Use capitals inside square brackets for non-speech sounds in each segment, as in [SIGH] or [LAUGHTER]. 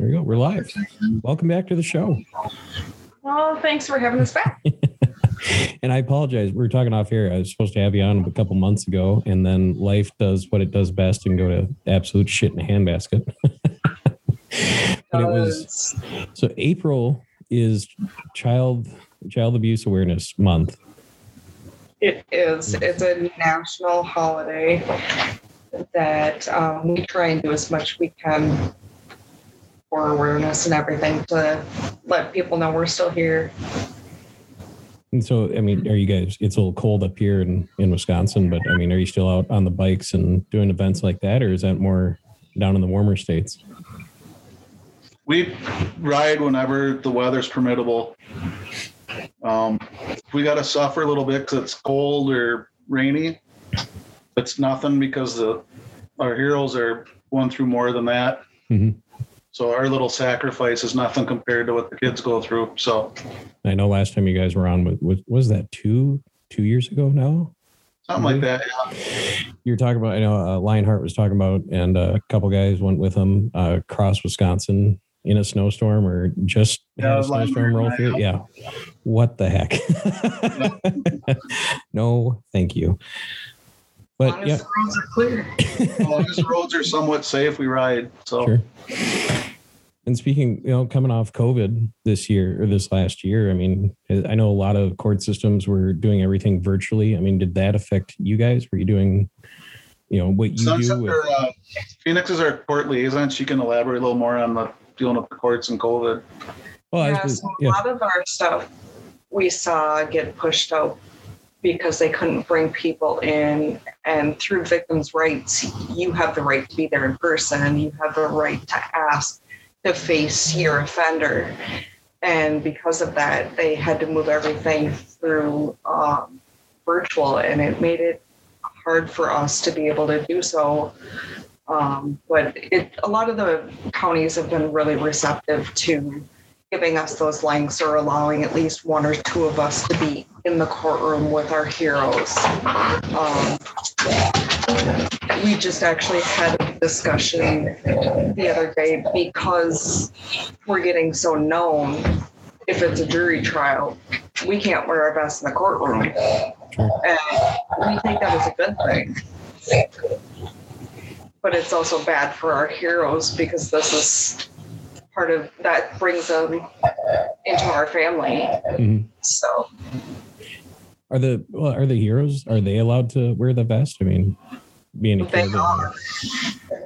There you go. We're live. Welcome back to the show. Well, thanks for having us back. [LAUGHS] and I apologize. We were talking off here. I was supposed to have you on a couple months ago, and then life does what it does best and go to absolute shit in a handbasket. [LAUGHS] but it was so April is child child abuse awareness month. It is. It's a national holiday that um, we try and do as much we can for awareness and everything to let people know we're still here. And so, I mean, are you guys? It's a little cold up here in in Wisconsin, but I mean, are you still out on the bikes and doing events like that, or is that more down in the warmer states? We ride whenever the weather's permittable. Um, we got to suffer a little bit because it's cold or rainy. It's nothing because the our heroes are going through more than that. Mm-hmm. So our little sacrifice is nothing compared to what the kids go through. So I know last time you guys were on with, with was that two two years ago now? Something like that. Yeah. You're talking about, I know uh, Lionheart was talking about, and uh, a couple guys went with him uh, across Wisconsin in a snowstorm or just yeah, a snowstorm roll through. Yeah. What the heck? [LAUGHS] no, thank you. But yeah. the roads are clear. as long as the roads are somewhat safe, we ride. So. Sure. And speaking, you know, coming off COVID this year or this last year, I mean, I know a lot of court systems were doing everything virtually. I mean, did that affect you guys? Were you doing, you know, what you Sunset do? With- uh, Phoenix is our court liaison. She can elaborate a little more on the dealing with the courts and COVID. Well, yeah, so a lot of our stuff we saw get pushed out because they couldn't bring people in. And through victims' rights, you have the right to be there in person you have the right to ask to face your offender. And because of that, they had to move everything through um, virtual, and it made it hard for us to be able to do so. Um, but it, a lot of the counties have been really receptive to giving us those links or allowing at least one or two of us to be in the courtroom with our heroes. Um, we just actually had a discussion the other day because we're getting so known. If it's a jury trial, we can't wear our vests in the courtroom. And we think that is a good thing. But it's also bad for our heroes because this is part of that brings them into our family. Mm-hmm. So are the well, are the heroes are they allowed to wear the vest? I mean, being a they are.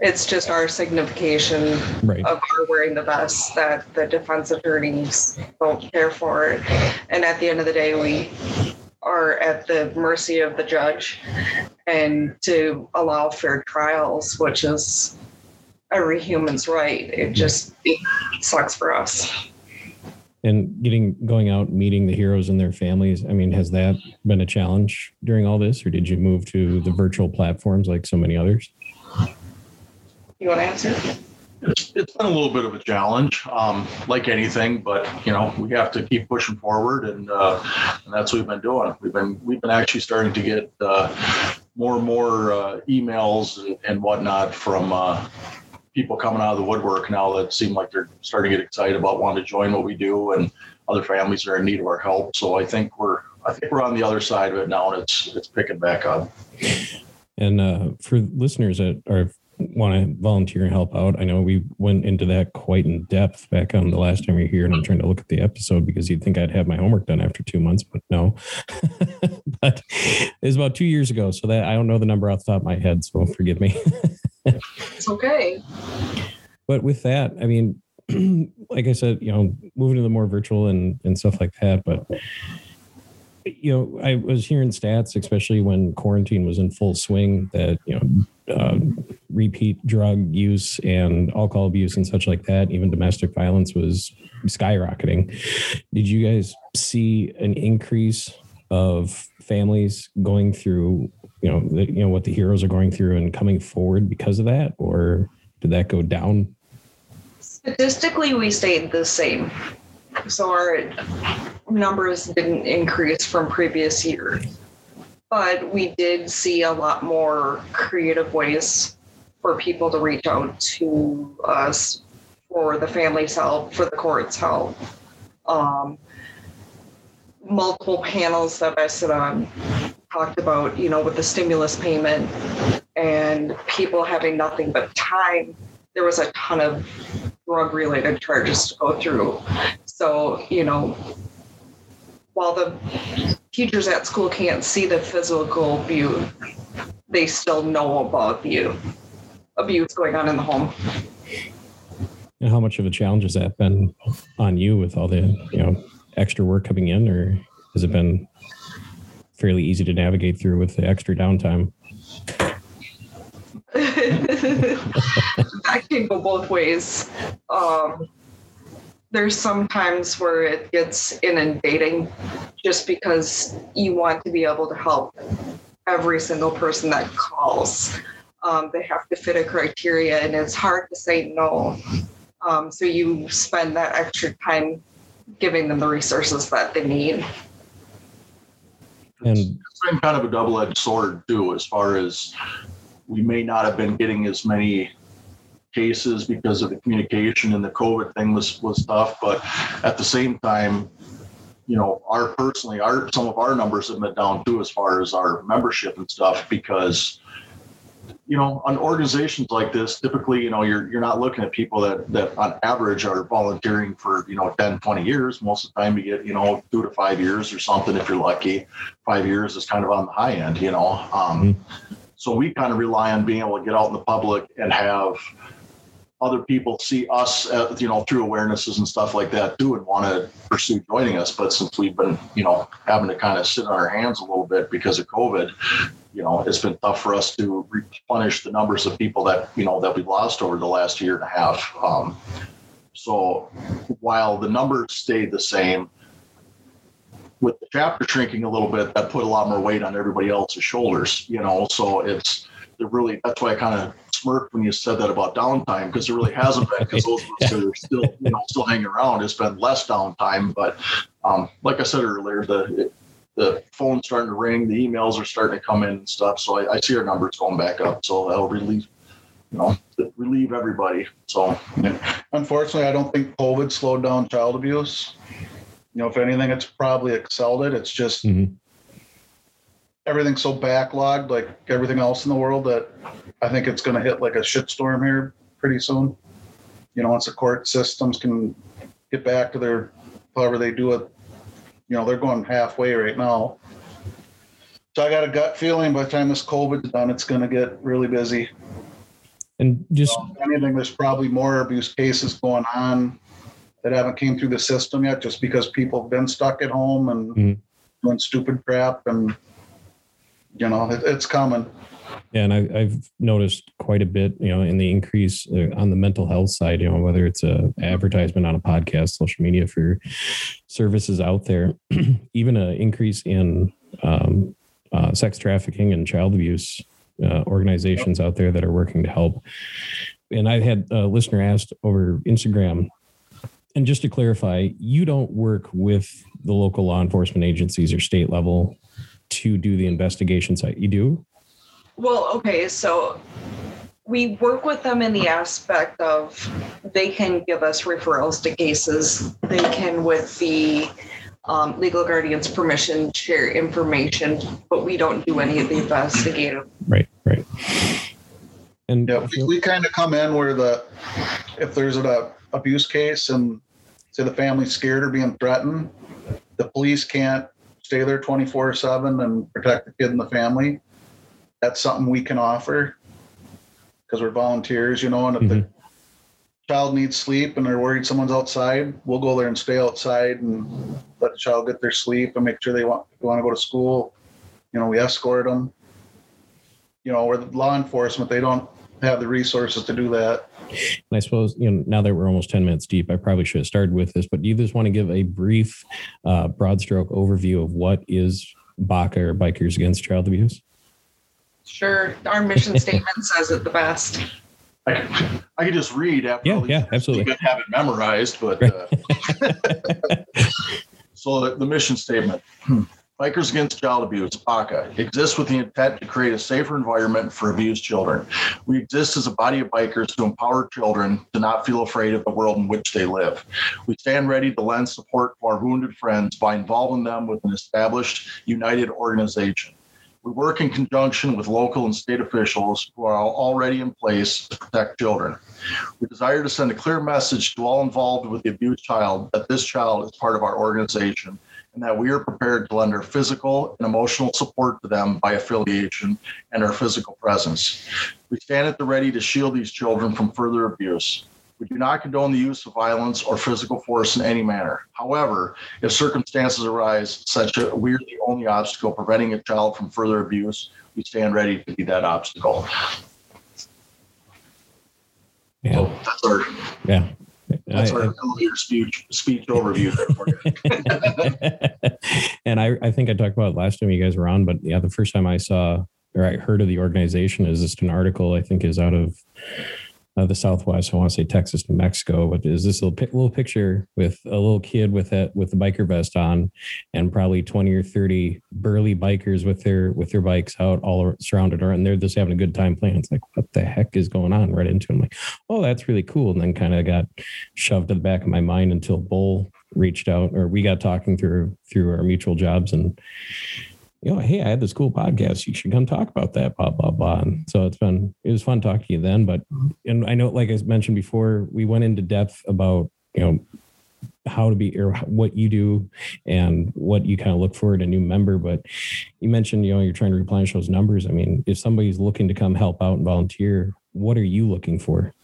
It's just our signification right. of our wearing the vest that the defense attorneys don't care for it. And at the end of the day, we are at the mercy of the judge and to allow fair trials, which is every human's right. It just it sucks for us. And getting going out meeting the heroes and their families. I mean, has that been a challenge during all this, or did you move to the virtual platforms like so many others? You want to answer? It's, it's been a little bit of a challenge, um, like anything, but you know we have to keep pushing forward, and, uh, and that's what we've been doing. We've been we've been actually starting to get uh, more and more uh, emails and, and, whatnot from uh, people coming out of the woodwork now that seem like they're starting to get excited about wanting to join what we do, and other families are in need of our help. So I think we're I think we're on the other side of it now, and it's it's picking back up. And uh, for listeners that are want to volunteer and help out, I know we went into that quite in depth back on the last time you were here, and I'm trying to look at the episode because you'd think I'd have my homework done after two months, but no. [LAUGHS] but it was about two years ago, so that I don't know the number off the top of my head, so forgive me. [LAUGHS] it's okay. But with that, I mean, [CLEARS THROAT] like I said, you know, moving to the more virtual and and stuff like that, but you know, I was hearing stats, especially when quarantine was in full swing, that you know, uh, repeat drug use and alcohol abuse and such like that, even domestic violence was skyrocketing. Did you guys see an increase of families going through, you know, the, you know what the heroes are going through and coming forward because of that, or did that go down? Statistically, we stayed the same. So our numbers didn't increase from previous years. But we did see a lot more creative ways for people to reach out to us for the family's help, for the court's help. Um, multiple panels that I sit on talked about, you know, with the stimulus payment and people having nothing but time. There was a ton of drug related charges to go through. So, you know, while the teachers at school can't see the physical abuse, they still know about the abuse going on in the home. And how much of a challenge has that been on you with all the, you know, extra work coming in, or has it been fairly easy to navigate through with the extra downtime? [LAUGHS] that can go both ways. Um, there's some times where it gets inundating just because you want to be able to help every single person that calls. Um, they have to fit a criteria, and it's hard to say no. Um, so you spend that extra time giving them the resources that they need. And it's been kind of a double-edged sword too, as far as we may not have been getting as many cases because of the communication and the COVID thing was was tough. But at the same time, you know, our personally, our some of our numbers have been down too as far as our membership and stuff because you know, on organizations like this, typically, you know, you're you're not looking at people that that on average are volunteering for, you know, 10, 20 years. Most of the time you get, you know, two to five years or something if you're lucky. Five years is kind of on the high end, you know. Um, mm-hmm. so we kind of rely on being able to get out in the public and have other people see us, uh, you know, through awarenesses and stuff like that too, and want to pursue joining us. But since we've been, you know, having to kind of sit on our hands a little bit because of COVID, you know, it's been tough for us to replenish the numbers of people that, you know, that we lost over the last year and a half. Um, so while the numbers stayed the same, with the chapter shrinking a little bit, that put a lot more weight on everybody else's shoulders, you know. So it's it really that's why I kind of smirked when you said that about downtime because there really hasn't been because those are still you know still hanging around. It's been less downtime, but um, like I said earlier, the the phone's starting to ring, the emails are starting to come in and stuff. So I, I see our numbers going back up. So that'll relieve, you know, relieve everybody. So unfortunately, I don't think COVID slowed down child abuse. You know, if anything, it's probably excelled it. It's just mm-hmm. everything's so backlogged, like everything else in the world, that I think it's going to hit like a shitstorm here pretty soon. You know, once the court systems can get back to their however they do it you know, they're going halfway right now. So I got a gut feeling by the time this COVID's done, it's going to get really busy. And just so anything, there's probably more abuse cases going on that haven't came through the system yet, just because people have been stuck at home and mm-hmm. doing stupid crap, and you know, it, it's common. Yeah, and I, have noticed quite a bit, you know, in the increase uh, on the mental health side. You know, whether it's a advertisement on a podcast, social media for services out there, [CLEARS THROAT] even an increase in um, uh, sex trafficking and child abuse uh, organizations out there that are working to help. And I had a listener asked over Instagram, and just to clarify, you don't work with the local law enforcement agencies or state level to do the investigation side. You do? Well, okay, so we work with them in the aspect of they can give us referrals to cases. They can, with the um, legal guardian's permission, share information, but we don't do any of the investigative. Right, right. And yeah, we, we kind of come in where the if there's an uh, abuse case and say the family's scared or being threatened, the police can't stay there 24 7 and protect the kid and the family that's something we can offer because we're volunteers, you know, and if mm-hmm. the child needs sleep and they're worried someone's outside, we'll go there and stay outside and let the child get their sleep and make sure they want they want to go to school. You know, we escort them. You know, we're the law enforcement; they don't have the resources to do that. And I suppose you know now that we're almost ten minutes deep, I probably should have started with this. But do you just want to give a brief, uh, broad stroke overview of what is BACA or Bikers Against Child Abuse? Sure, our mission [LAUGHS] statement says it the best. I could, I could just read after yeah, yeah, absolutely. You have it memorized, but uh, [LAUGHS] so the, the, mission statement. Bikers Against Child Abuse, BACA, exists with the intent to create a safer environment for abused children. We exist as a body of bikers to empower children to not feel afraid of the world in which they live. We stand ready to lend support to our wounded friends by involving them with an established, united organization. We work in conjunction with local and state officials who are already in place to protect children. We desire to send a clear message to all involved with the abused child that this child is part of our organization and that we are prepared to lend our physical and emotional support to them by affiliation and our physical presence. We stand at the ready to shield these children from further abuse. We do not condone the use of violence or physical force in any manner. However, if circumstances arise such that we are the only obstacle preventing a child from further abuse, we stand ready to be that obstacle. Yeah. So that's our yeah. That's I, our elevator speech speech overview. [LAUGHS] and I, I think I talked about it last time you guys were on, but yeah, the first time I saw or I heard of the organization is just an article I think is out of uh, the Southwest. I want to say Texas, New Mexico, but is this little little picture with a little kid with that with the biker vest on, and probably twenty or thirty burly bikers with their with their bikes out all surrounded around. And they're just having a good time playing. It's like, what the heck is going on? Right into. It. I'm like, oh, that's really cool. And then kind of got shoved to the back of my mind until Bull reached out, or we got talking through through our mutual jobs and you know, hey, I had this cool podcast. You should come talk about that, blah, blah, blah. And so it's been, it was fun talking to you then. But, and I know, like I mentioned before, we went into depth about, you know, how to be or what you do and what you kind of look for in a new member. But you mentioned, you know, you're trying to replenish those numbers. I mean, if somebody's looking to come help out and volunteer, what are you looking for?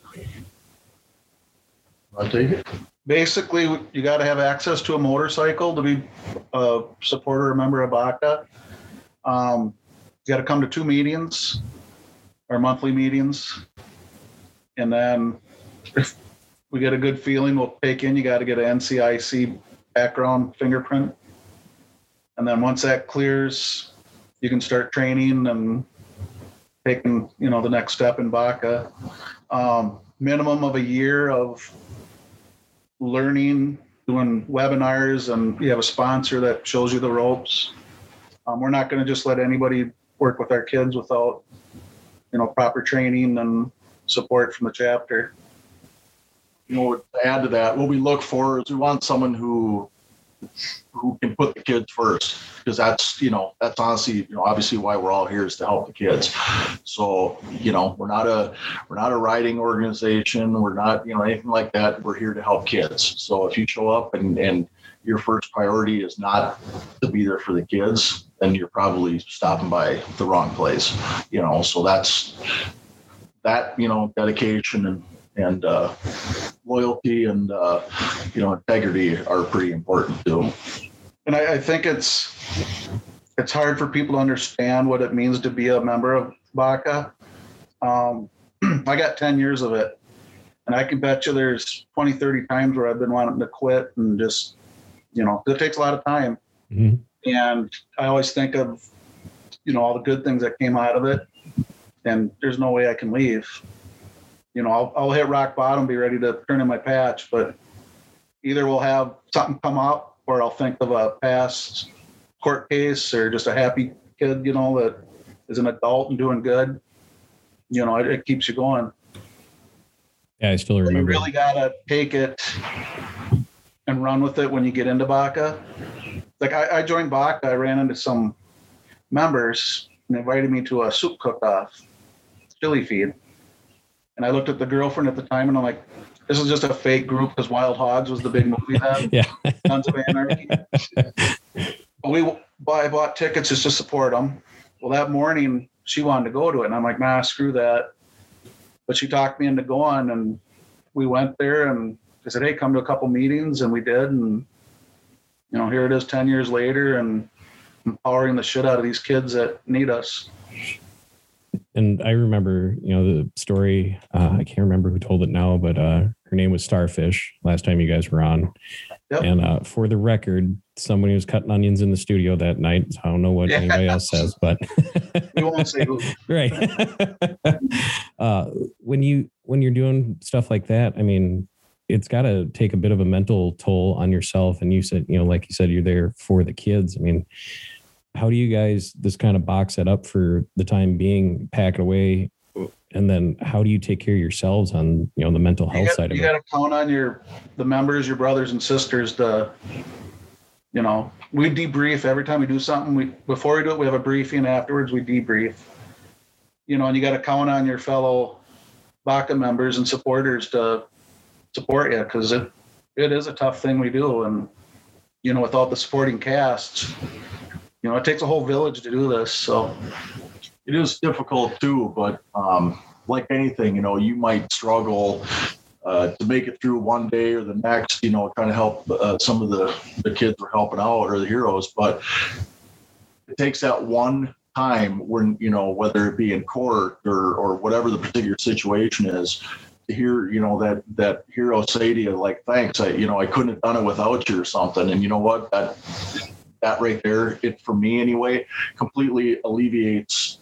I'll take it. Basically, you got to have access to a motorcycle to be a supporter a member of BACA. Um, you got to come to two meetings, our monthly meetings, and then if we get a good feeling, we'll take in. You got to get an NCIC background fingerprint, and then once that clears, you can start training and taking you know the next step in BACA. Um, minimum of a year of learning, doing webinars, and you have a sponsor that shows you the ropes. Um, we're not going to just let anybody work with our kids without, you know, proper training and support from the chapter. You know, to add to that, what we look for is we want someone who who can put the kids first because that's you know that's honestly you know obviously why we're all here is to help the kids. So you know we're not a we're not a riding organization we're not you know anything like that. We're here to help kids. So if you show up and and your first priority is not to be there for the kids then you're probably stopping by the wrong place. You know, so that's that, you know, dedication and and uh, loyalty and uh, you know integrity are pretty important too. And I, I, think it's it's hard for people to understand what it means to be a member of BACA. Um, [CLEARS THROAT] I got 10 years of it, and I can bet you there's 20, 30 times where I've been wanting to quit and just, you know, it takes a lot of time. Mm-hmm. And I always think of, you know, all the good things that came out of it. And there's no way I can leave. You know, I'll, I'll hit rock bottom, be ready to turn in my patch, but either we'll have something come up or I'll think of a past court case or just a happy kid, you know, that is an adult and doing good. You know, it, it keeps you going. Yeah, I still remember. you really got to take it and run with it when you get into BACA like I, I joined BACA, I ran into some members and invited me to a soup cook-off, chili feed. And I looked at the girlfriend at the time and I'm like, this is just a fake group because Wild Hogs was the big movie then. [LAUGHS] yeah. Sons of Anarchy. we buy bought tickets just to support them. Well, that morning she wanted to go to it, and I'm like, nah, screw that. But she talked me into going, and we went there, and I said, hey, come to a couple meetings, and we did, and you know, here it is 10 years later and empowering the shit out of these kids that need us. And I remember, you know, the story, uh, I can't remember who told it now, but uh, her name was Starfish last time you guys were on. Yep. And uh, for the record, somebody was cutting onions in the studio that night. I don't know what yeah. anybody else says, but [LAUGHS] we won't say who. [LAUGHS] right. [LAUGHS] uh, when you when you're doing stuff like that, I mean, it's got to take a bit of a mental toll on yourself. And you said, you know, like you said, you're there for the kids. I mean, how do you guys this kind of box it up for the time being, pack it away, and then how do you take care of yourselves on you know the mental health got, side of you it? You got to count on your the members, your brothers and sisters to, you know, we debrief every time we do something. We before we do it, we have a briefing. Afterwards, we debrief. You know, and you got to count on your fellow BACA members and supporters to support you because it it is a tough thing we do, and you know, without the supporting casts, you know, it takes a whole village to do this. So it is difficult too, but um, like anything, you know, you might struggle uh, to make it through one day or the next, you know, kind of help uh, some of the, the kids we're helping out or the heroes. But it takes that one time when, you know, whether it be in court or, or whatever the particular situation is, to hear, you know, that, that hero say to you, like, thanks, I, you know, I couldn't have done it without you or something. And you know what, that, that right there, it for me anyway, completely alleviates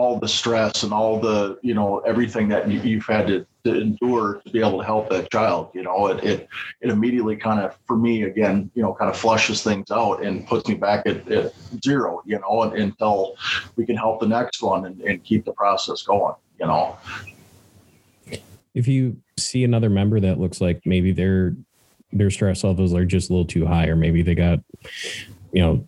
all the stress and all the you know everything that you, have had to, to, endure to be able to help that child you know? It it, it immediately kind of for me again you know kind of flushes things out and puts me back at, at zero you know until we can help the next one and, and keep the process going you know if you see another member that looks like maybe their their stress levels are just a little too high or maybe they got you know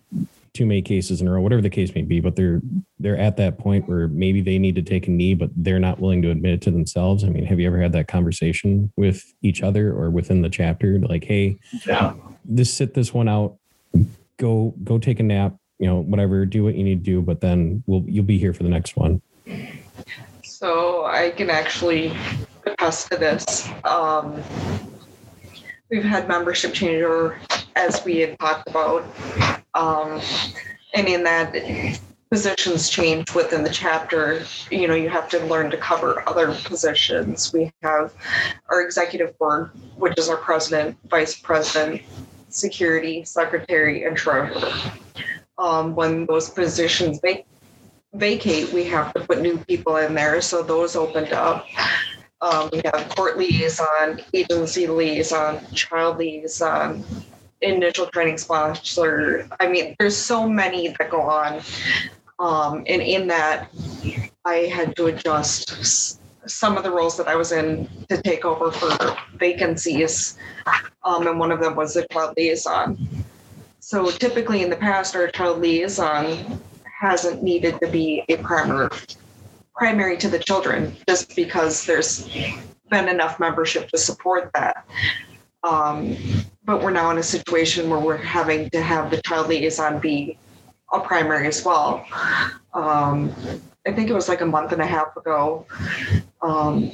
too many cases in a row, whatever the case may be, but they're they're at that point where maybe they need to take a knee, but they're not willing to admit it to themselves. I mean, have you ever had that conversation with each other or within the chapter? Like, hey, yeah. just sit this one out, go go take a nap, you know, whatever, do what you need to do, but then we'll you'll be here for the next one. So I can actually attest to this. Um, we've had membership change as we had talked about um, and in that positions change within the chapter, you know, you have to learn to cover other positions. We have our executive board, which is our president, vice president, security, secretary, and treasurer. Um, when those positions vac- vacate, we have to put new people in there. So those opened up. Um, we have court liaison, agency liaison, child liaison, initial training sponsor. I mean, there's so many that go on. Um, and in that, I had to adjust some of the roles that I was in to take over for vacancies. Um, and one of them was the child liaison. So typically in the past, our child liaison hasn't needed to be a primary primary to the children just because there's been enough membership to support that. Um, but we're now in a situation where we're having to have the child liaison be a primary as well. Um, I think it was like a month and a half ago. Um,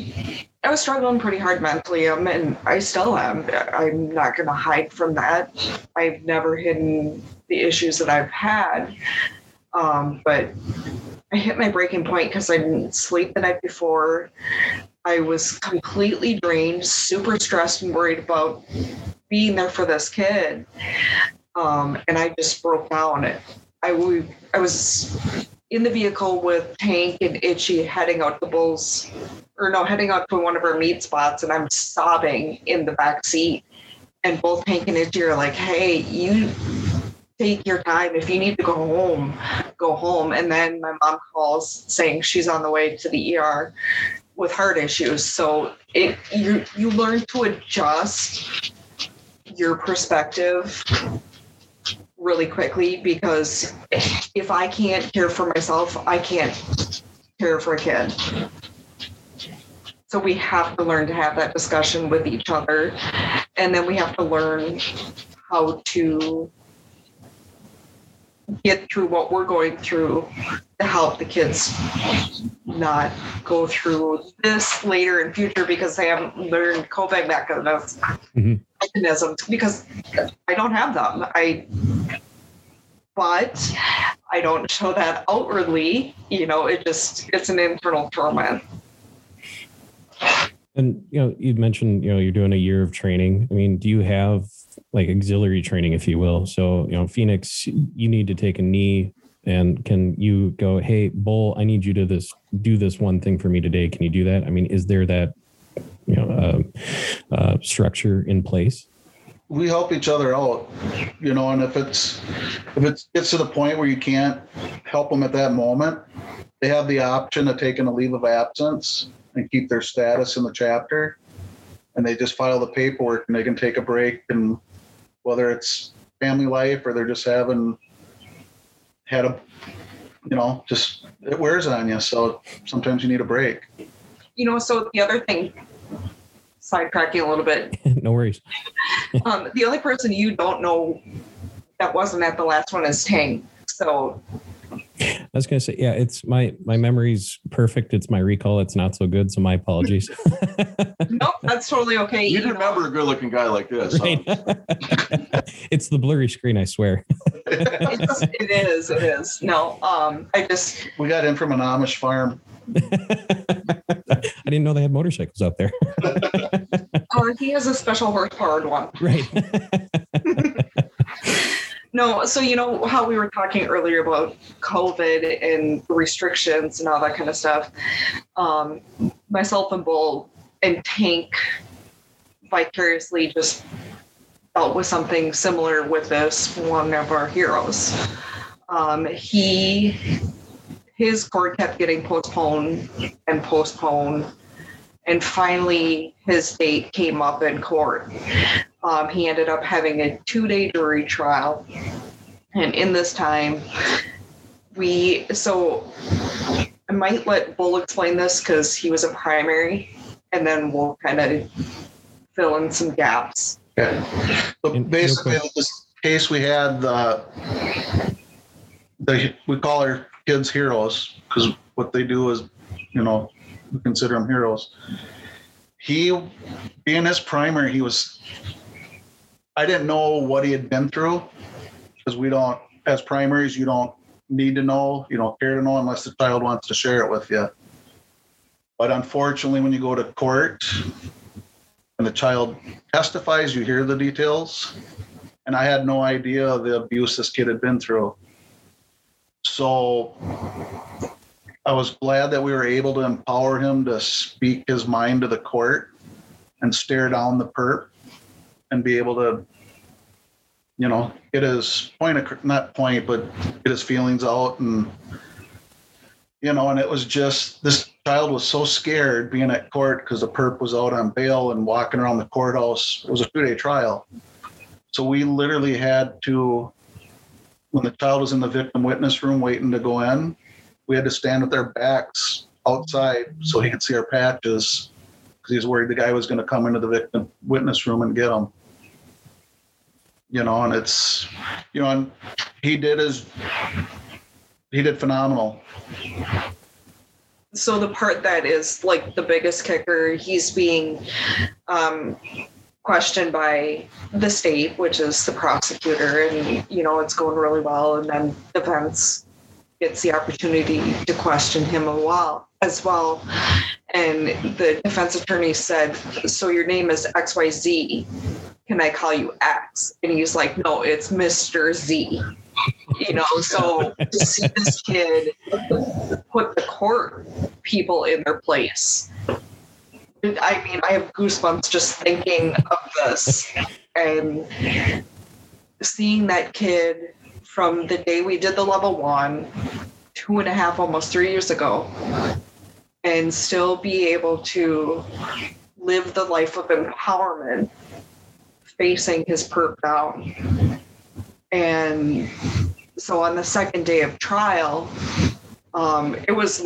I was struggling pretty hard mentally, um, and I still am. I'm not going to hide from that. I've never hidden the issues that I've had, um, but I hit my breaking point because I didn't sleep the night before. I was completely drained, super stressed and worried about being there for this kid. Um, and I just broke down. I, I was in the vehicle with Tank and Itchy heading out to Bulls, or no, heading out to one of our meet spots, and I'm sobbing in the back seat. And both Tank and Itchy are like, hey, you take your time. If you need to go home, go home. And then my mom calls saying she's on the way to the ER with heart issues. So it you you learn to adjust your perspective really quickly because if I can't care for myself, I can't care for a kid. So we have to learn to have that discussion with each other. And then we have to learn how to get through what we're going through to help the kids not go through this later in future because they haven't learned coping mechanisms mm-hmm. mechanisms because I don't have them. I but I don't show that outwardly. You know, it just it's an internal torment. And you know, you mentioned you know you're doing a year of training. I mean, do you have like auxiliary training, if you will? So you know, Phoenix, you need to take a knee, and can you go, hey, Bull, I need you to this do this one thing for me today. Can you do that? I mean, is there that you know uh, uh, structure in place? we help each other out, you know, and if it's if it gets to the point where you can't help them at that moment, they have the option of taking a leave of absence and keep their status in the chapter. And they just file the paperwork and they can take a break and whether it's family life or they're just having had a you know, just it wears on you. So sometimes you need a break. You know, so the other thing sidetracking a little bit. [LAUGHS] no worries. [LAUGHS] um, the only person you don't know that wasn't at the last one is Tank. So I was gonna say, yeah, it's my my memory's perfect. It's my recall. It's not so good, so my apologies. [LAUGHS] nope, that's totally okay. You, you remember a good-looking guy like this? Right? Huh? [LAUGHS] it's the blurry screen, I swear. it's, [LAUGHS] it is. It is. No, um, I just we got in from an Amish farm. I didn't know they had motorcycles out there. uh, he has a special horsepowered one. Right. No, so you know how we were talking earlier about COVID and restrictions and all that kind of stuff. Um, myself and Bull and Tank vicariously just dealt with something similar with this one of our heroes. Um, he his court kept getting postponed and postponed. And finally, his date came up in court. Um, he ended up having a two day jury trial. And in this time, we, so I might let Bull explain this because he was a primary, and then we'll kind of fill in some gaps. Okay. So basically, this case we had, the, the we call our kids heroes because what they do is, you know, consider them heroes. He, being his primary, he was. I didn't know what he had been through because we don't, as primaries, you don't need to know, you don't care to know unless the child wants to share it with you. But unfortunately, when you go to court and the child testifies, you hear the details. And I had no idea of the abuse this kid had been through. So I was glad that we were able to empower him to speak his mind to the court and stare down the perp and be able to, you know, get his point, not point, but get his feelings out. And, you know, and it was just this child was so scared being at court because the perp was out on bail and walking around the courthouse. It was a two day trial. So we literally had to when the child was in the victim witness room waiting to go in, we had to stand with our backs outside so he could see our patches because he was worried the guy was going to come into the victim witness room and get him. You know, and it's, you know, and he did his, he did phenomenal. So the part that is like the biggest kicker, he's being um, questioned by the state, which is the prosecutor, and you know it's going really well, and then defense gets the opportunity to question him a while as well. And the defense attorney said, "So your name is X Y Z. Can I call you X?" And he's like, "No, it's Mister Z." You know, so to see this kid put the court people in their place I mean, I have goosebumps just thinking of this and seeing that kid from the day we did the level one, two and a half, almost three years ago, and still be able to live the life of empowerment facing his perp down. And so on the second day of trial, um, it was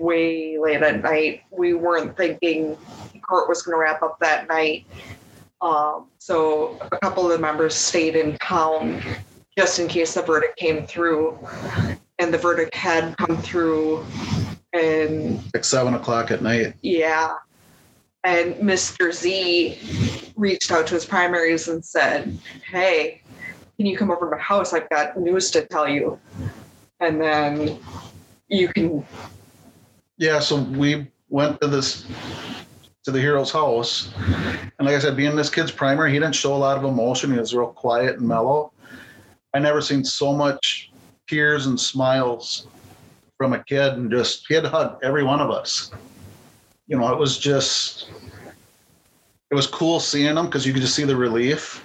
way late at night. We weren't thinking court was going to wrap up that night. Um, so a couple of the members stayed in town just in case the verdict came through. And the verdict had come through and like seven o'clock at night. Yeah. And Mr. Z reached out to his primaries and said, Hey, can you come over to my house? I've got news to tell you. And then you can. Yeah, so we went to this to the hero's house, and like I said, being this kid's primer, he didn't show a lot of emotion. He was real quiet and mellow. I never seen so much tears and smiles from a kid, and just he had to hug every one of us. You know, it was just it was cool seeing them because you could just see the relief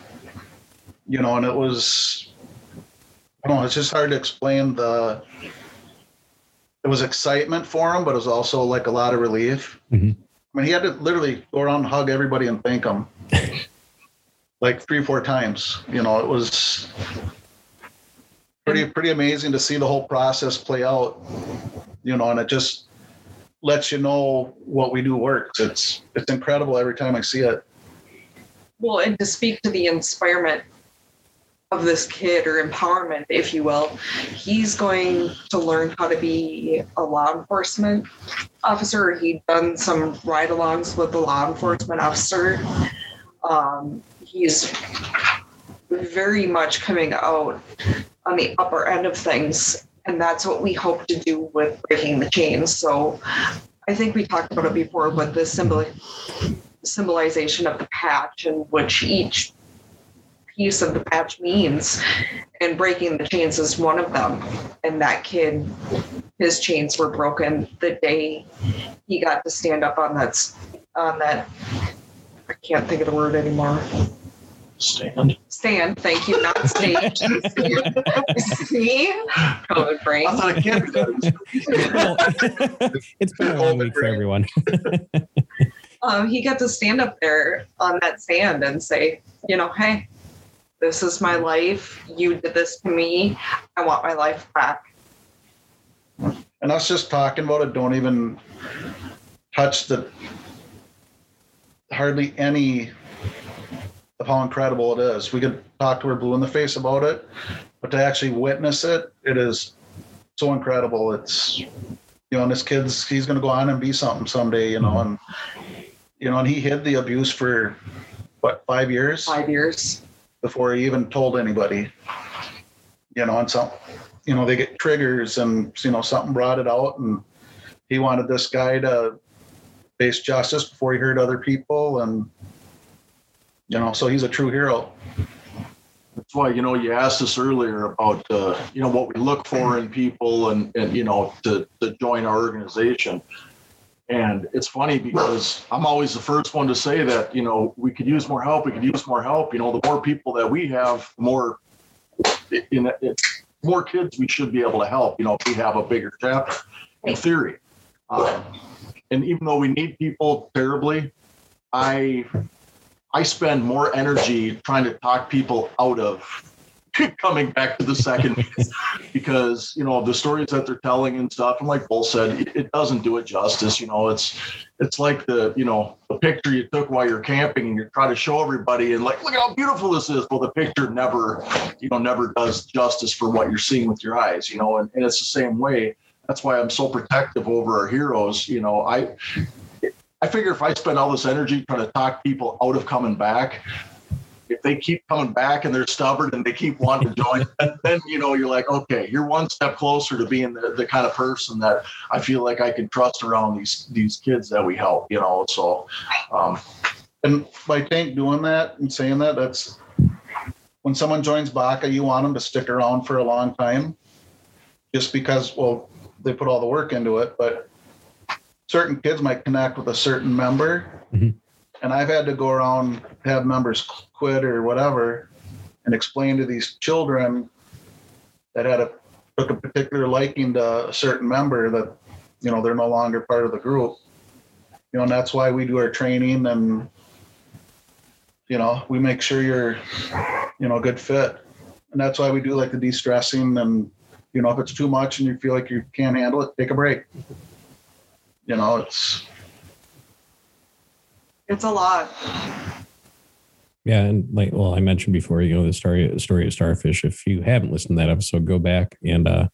you know, and it was, I don't know, it's just hard to explain the, it was excitement for him, but it was also like a lot of relief. Mhm. I mean, he had to literally go around and hug everybody and thank them [LAUGHS] like three, four times. You know, it was pretty, pretty amazing to see the whole process play out, you know, and it just lets you know what we do works. It's, it's incredible every time I see it. Well, and to speak to the inspirement of this kid or empowerment, if you will, he's going to learn how to be a law enforcement officer. He'd done some ride alongs with the law enforcement officer. Um, he's very much coming out on the upper end of things. And that's what we hope to do with breaking the chains. So I think we talked about it before, but the symbol symbolization of the patch and which each piece of the patch means and breaking the chains is one of them and that kid his chains were broken the day he got to stand up on that on that i can't think of the word anymore Stand. stand thank you not stage [LAUGHS] see covid brain I thought it can't be that. Well, it's been a long week for everyone. [LAUGHS] um, he got to stand up there on that sand and say, you know, hey, this is my life. You did this to me. I want my life back. And us just talking about it don't even touch the hardly any of how incredible it is. We could talk to her blue in the face about it, but to actually witness it, it is so incredible. It's you know, and this kid's he's gonna go on and be something someday, you know, and you know, and he hid the abuse for what, five years Five years. before he even told anybody. You know, and some, you know, they get triggers and, you know, something brought it out and he wanted this guy to face justice before he hurt other people. And, you know, so he's a true hero. That's why, you know, you asked us earlier about, uh, you know, what we look for in people and, and, you know, to, to join our organization. And it's funny because I'm always the first one to say that, you know, we could use more help. We could use more help. You know, the more people that we have, the more, in it, more kids we should be able to help, you know, if we have a bigger chapter in theory. Um, and even though we need people terribly, I I spend more energy trying to talk people out of [LAUGHS] coming back to the second because you know the stories that they're telling and stuff and like bull said it, it doesn't do it justice you know it's it's like the you know the picture you took while you're camping and you're trying to show everybody and like look at how beautiful this is. Well the picture never you know never does justice for what you're seeing with your eyes you know and, and it's the same way. That's why i'm so protective over our heroes you know. I I figure if I spend all this energy trying to talk people out of coming back, if they keep coming back and they're stubborn and they keep wanting to join, [LAUGHS] then you know you're like, okay, you're one step closer to being the, the kind of person that I feel like I can trust around these these kids that we help. You know, so um, And by Tank doing that and saying that, that's when someone joins BACA, you want them to stick around for a long time just because, well, they put all the work into it, but certain kids might connect with a certain member. Mhm. And I've had to go around, have members quit or whatever, and explain to these children that had a took a particular liking to a certain member that, you know, they're no longer part of the group. You know, and that's why we do our training and you know, we make sure you're, you know, a good fit. And that's why we do like the de-stressing and, you know, if it's too much and you feel like you can't handle it, take a break. You know, it's, It's a lot. Yeah, and like well, I mentioned before, you know, the story the story of Starfish. If you haven't listened to that episode, go back and uh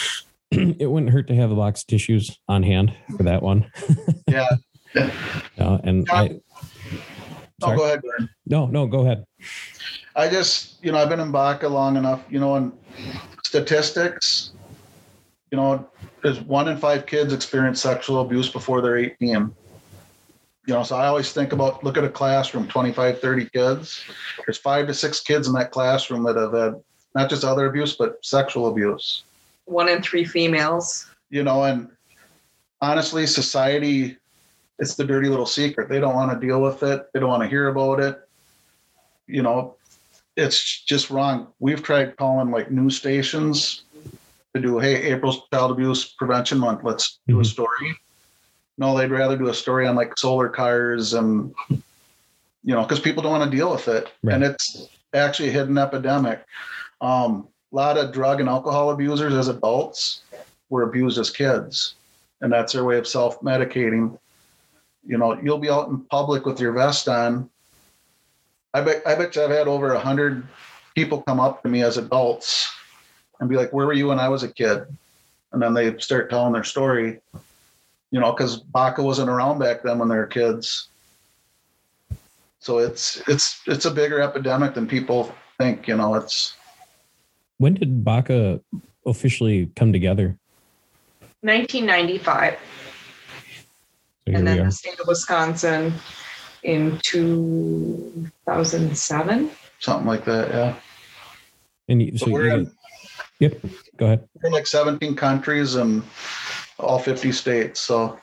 [CLEARS THROAT] it wouldn't hurt to have a box of tissues on hand for that one. [LAUGHS] yeah. Uh, and I Oh, Sorry? go ahead, Gordon. no, no, go ahead. I just, you know, I've been in BACA long enough, you know, and statistics, you know, there's one in five kids experience sexual abuse before they're 18. You know, so I always think about look at a classroom, 25, 30 kids. There's five to six kids in that classroom that have had not just other abuse, but sexual abuse. One in three females. You know, and honestly, society, it's the dirty little secret. They don't want to deal with it. They don't want to hear about it. You know, it's just wrong. We've tried calling like news stations to do, hey, April's Child Abuse Prevention Month. Let's do a Mhm. story. No, they'd rather do a story on like solar cars and you know, because people don't want to deal with it, Right. and it's actually a hidden epidemic. Um, a lot of drug and alcohol abusers as adults were abused as kids, and that's their way of self-medicating. You know, you'll be out in public with your vest on. I bet I bet you I've had over a hundred people come up to me as adults and be like, "Where were you when I was a kid?" And then they start telling their story. You know, because Baca wasn't around back then when they were kids. So it's it's it's a bigger epidemic than people think. You know, it's When did Baca officially come together? 1995, So and then the state of Wisconsin in 2007. something like that. Yeah. And you, so But we're you, in, yep, go ahead. we're in like 17 countries and all 50 states. So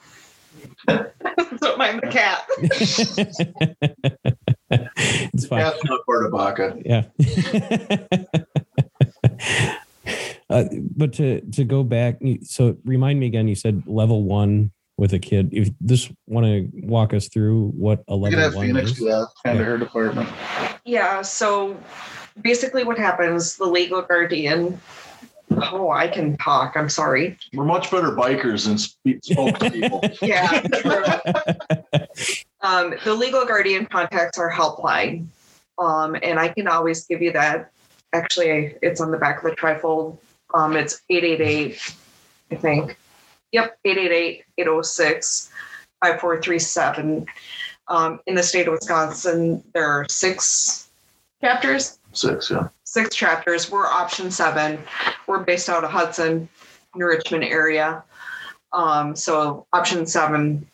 Don't mind the cat. [LAUGHS] it's fine. That's not part of Baca. Yeah. [LAUGHS] uh, but to to go back, so remind me again. You said level one with a kid. If this want to walk us through what a you level have one Phoenix is. do that and Yeah. her department. Yeah, so basically what happens, the legal guardian, oh, I can talk, I'm sorry. We're much better bikers than spe- spoke to people. [LAUGHS] Yeah. Um, the legal guardian contacts our helpline. Um, and I can always give you that. Actually, it's on the back of the trifold. Um, it's 888, I think. Yep, 888 806 5437. Um, in the state of Wisconsin, there are six chapters Six, yeah. six chapters. We're option seven. We're based out of Hudson, New Richmond area. Um, so option seven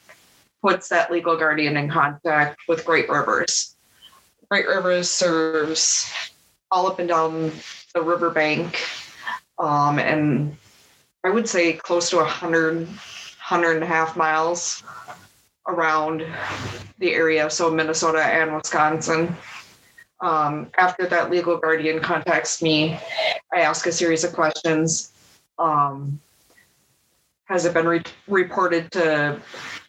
puts that legal guardian in contact with Great Rivers. Great Rivers serves all up and down the riverbank, um, and I would say close to 100, 100 and a hundred, hundred and a half miles around the area. So Minnesota and Wisconsin um, after that legal guardian contacts me, I ask a series of questions. Um, has it been re- reported to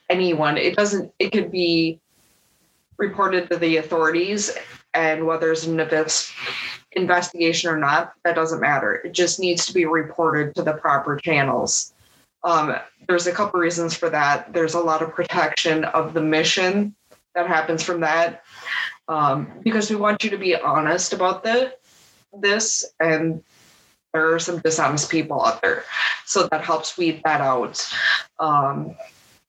anyone? It doesn't, it could be reported to the authorities, and whether there's an invest- investigation or not, that doesn't matter. It just needs to be reported to the proper channels. Um, there's a couple reasons for that. There's a lot of protection of the mission that happens from that um, because we want you to be honest about the this and there are some dishonest people out there. So that helps weed that out. Um,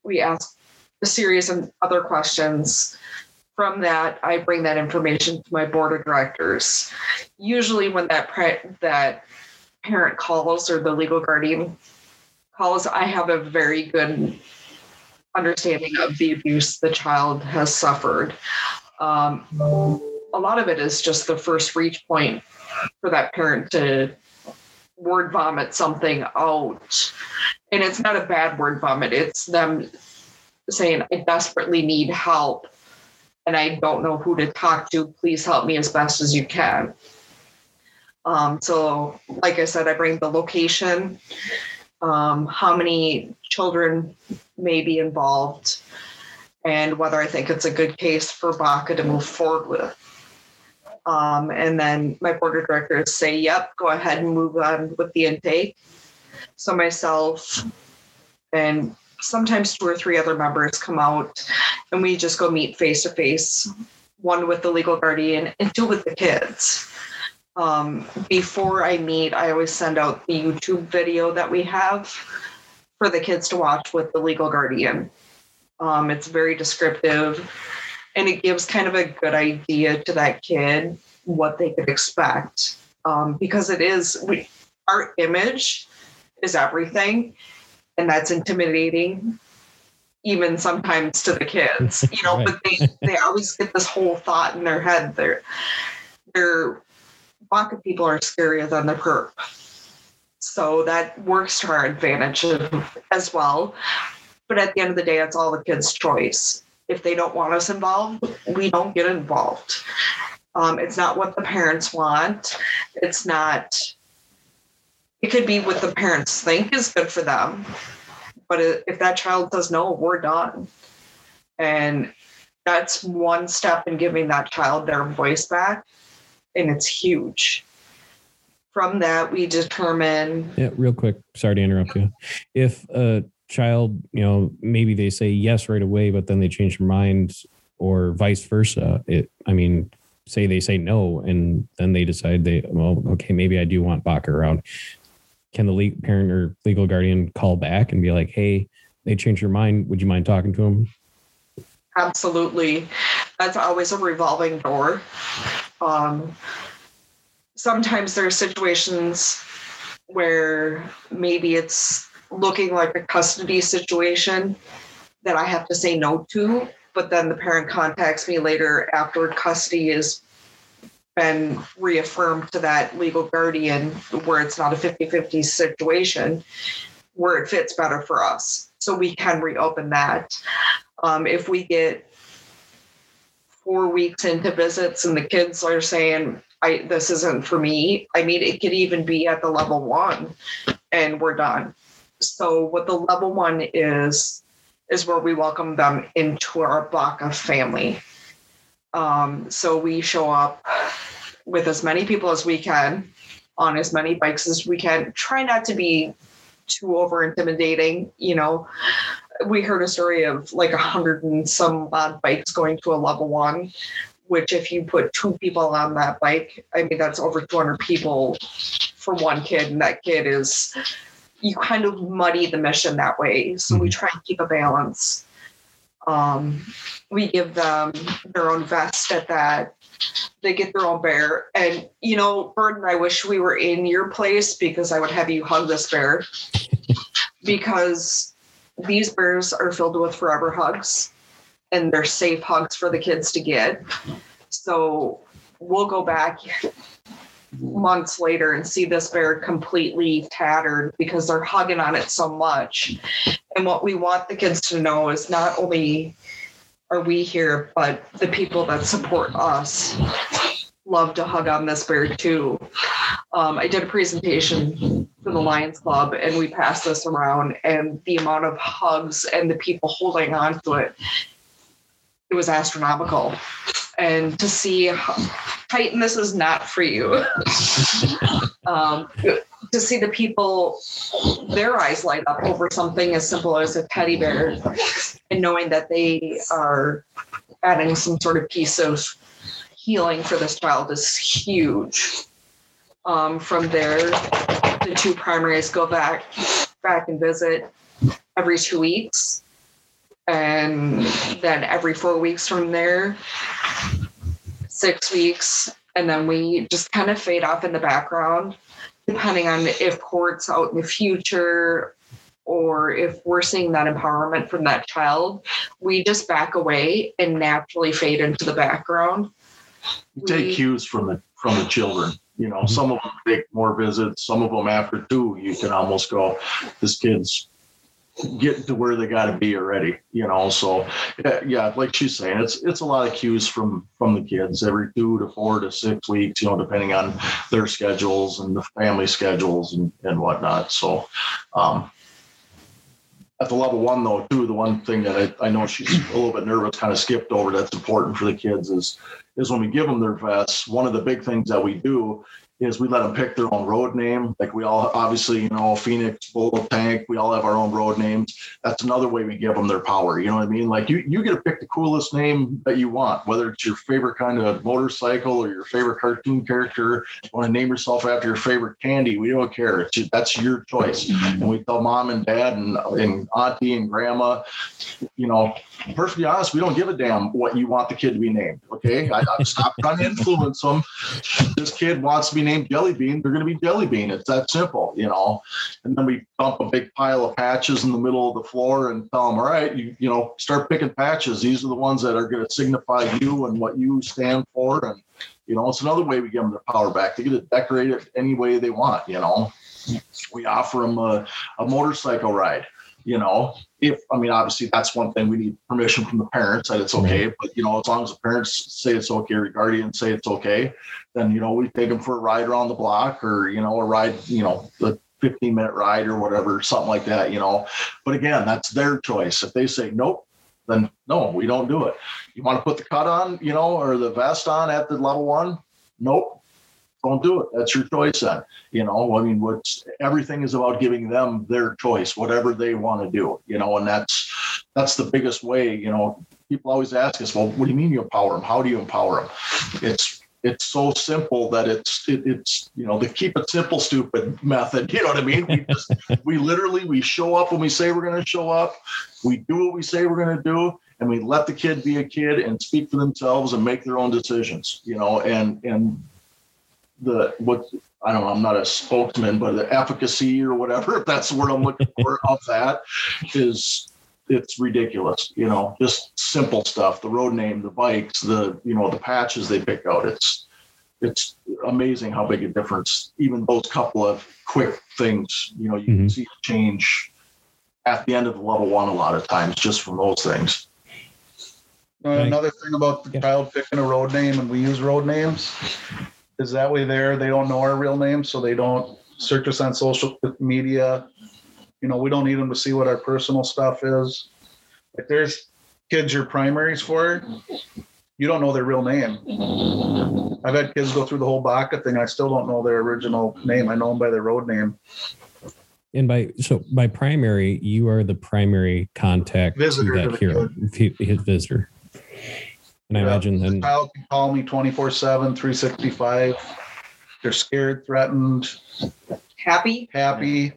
we ask a series of other questions. From that i bring that information to my board of directors. Usually when that pre- that parent calls or the legal guardian calls i have a very good understanding of the abuse the child has suffered um, a lot of it is just the first reach point for that parent to word vomit something out. And it's not a bad word vomit, it's them saying, I desperately need help and I don't know who to talk to. Please help me as best as you can. Um, so, like I said, I bring the location, um, how many children may be involved, and whether I think it's a good case for Baca to move forward with. Um, and then my board of directors say, yep, go ahead and move on with the intake. So myself and sometimes two or three other members come out and we just go meet face to face, one with the legal guardian and two with the kids. Um, before I meet, I always send out the YouTube video that we have for the kids to watch with the legal guardian. Um, it's very descriptive and it gives kind of a good idea to that kid what they could expect. Um, because it is we, our image is everything and that's intimidating even sometimes to the kids [LAUGHS] you know Right. but they they always get this whole thought in their head. They're they're Baca people are scarier than the perp. So that works to our advantage as well but at the end of the day it's all the kids choice if they don't want us involved we don't get involved Um, it's not what the parents want. It's not, it could be what the parents think is good for them. But if that child says no, we're done. And that's one step in giving that child their voice back. And it's huge. From that, we determine. Yeah, real quick. Sorry to interrupt you. If a child, you know, maybe they say yes right away, but then they change their mind, or vice versa. It, I mean, say they say no, and then they decide they, well, okay, maybe I do want Baca around. Can the legal parent or legal guardian call back and be like, hey, they changed your mind. Would you mind talking to them? Absolutely. That's always a revolving door. Um, sometimes there are situations where maybe it's looking like a custody situation that I have to say no to, but then the parent contacts me later after custody has been reaffirmed to that legal guardian where it's not a 50 50 situation where it fits better for us. So we can reopen that. Um, if we get four weeks into visits and the kids are saying, I this isn't for me. I mean, it could even be at the level one and we're done. So what the level one is is where we welcome them into our Baca family. Um, so we show up with as many people as we can on as many bikes as we can. Try not to be too over intimidating, you know we heard a story of like a hundred and some odd bikes going to a level one, which if you put two people on that bike, I mean that's over 200 people for one kid, and that kid is you kind of muddy the mission that way. So we mm-hmm. try and keep a balance. Um, we give them their own vest at that. They get their own bear. And, you know, Burden, I wish we were in your place because I would have you hug this bear. [LAUGHS] because these bears are filled with forever hugs and they're safe hugs for the kids to get. So we'll go back months later and see this bear completely tattered because they're hugging on it so much. And what we want the kids to know is not only are we here, but the people that support us love to hug on this bear too. Um, I did a presentation for the Lions Club and we passed this around, and the amount of hugs and the people holding on to it, it was astronomical. And to see Titan, this is not for you. [LAUGHS] um, to see the people, their eyes light up over something as simple as a teddy bear, and knowing that they are adding some sort of piece of healing for this child is huge. Um, from there, the two primaries go back back and visit every two weeks, and then every four weeks from there, six weeks, and then we just kind of fade off in the background, depending on if court's out in the future or if we're seeing that empowerment from that child, we just back away and naturally fade into the background you take we, cues from the from the children. You know, some of them take more visits. Some of them after two, you can almost go, this kid's getting to where they got to be already. You know, so yeah, yeah, like she's saying, it's it's a lot of cues from from the kids every two to four to six weeks. You know, depending on their schedules and the family schedules and and whatnot. So. um at the level one though too the one thing that I, I know she's a little bit nervous kind of skipped over that's important for the kids is is when we give them their vests, one of the big things that we do is we let them pick their own road name. Like we all obviously, you know, Phoenix, Bull, Tank, we all have our own road names. That's another way we give them their power. You know what I mean? Like you, you get to pick the coolest name that you want, whether it's your favorite kind of motorcycle or your favorite cartoon character. You want to name yourself after your favorite candy. We don't care. It's that's your choice. And we tell mom and dad and, and auntie and grandma, you know, perfectly honest, we don't give a damn what you want the kid to be named. Okay. I, I stop trying to influence them. This kid wants to be named named Jelly Bean, they're going to be Jelly Bean. It's that simple, you know. And then we dump a big pile of patches in the middle of the floor and tell them, all right, you you know, start picking patches. These are the ones that are going to signify you and what you stand for. And you know, it's another way we give them their power back. They get to decorate it any way they want. You know, we offer them a, a motorcycle ride you know, if I mean, obviously that's one thing we need permission from the parents that it's okay. But you know, as long as the parents say it's okay, or guardians say it's okay, then you know we take them for a ride around the block, or you know, a ride, you know, the 15 minute ride or whatever, something like that. You know, but again, that's their choice. If they say nope, then no, we don't do it. You want to put the cut on, you know, or the vest on at the level one? Nope, don't do it. That's your choice then. You know, I mean, what's everything is about giving them their choice, whatever they want to do, you know, and that's that's the biggest way, you know. People always ask us, well, what do you mean you empower them? How do you empower them? It's it's so simple that it's it, it's you know the keep it simple stupid method [LAUGHS] you know what i mean we just we literally we show up when we say we're going to show up we do what we say we're going to do and we let the kid be a kid and speak for themselves and make their own decisions you know and and the what I don't know, I'm not a spokesman, but the efficacy or whatever, [LAUGHS] if that's the word I'm looking for of that is it's ridiculous, you know, just simple stuff, the road name, the bikes, the you know, the patches they pick out. It's it's amazing how big a difference even those couple of quick things, you know, you mm-hmm. can see change at the end of the level one a lot of times just from those things. Uh, another thing about the yeah. child picking a road name, and we use road names, is that way there. They don't know our real name so they don't search us on social media. You know we don't need them to see what our personal stuff is. If there's kids you're primaries for you don't know their real name. I've had kids go through the whole baca thing i still don't know their original name. I know them by their road name. And by so by primary you are the primary contact visitor to that to hero his visitor and I imagine then the child can call me 24 7, 365. They're scared, threatened, happy. Happy.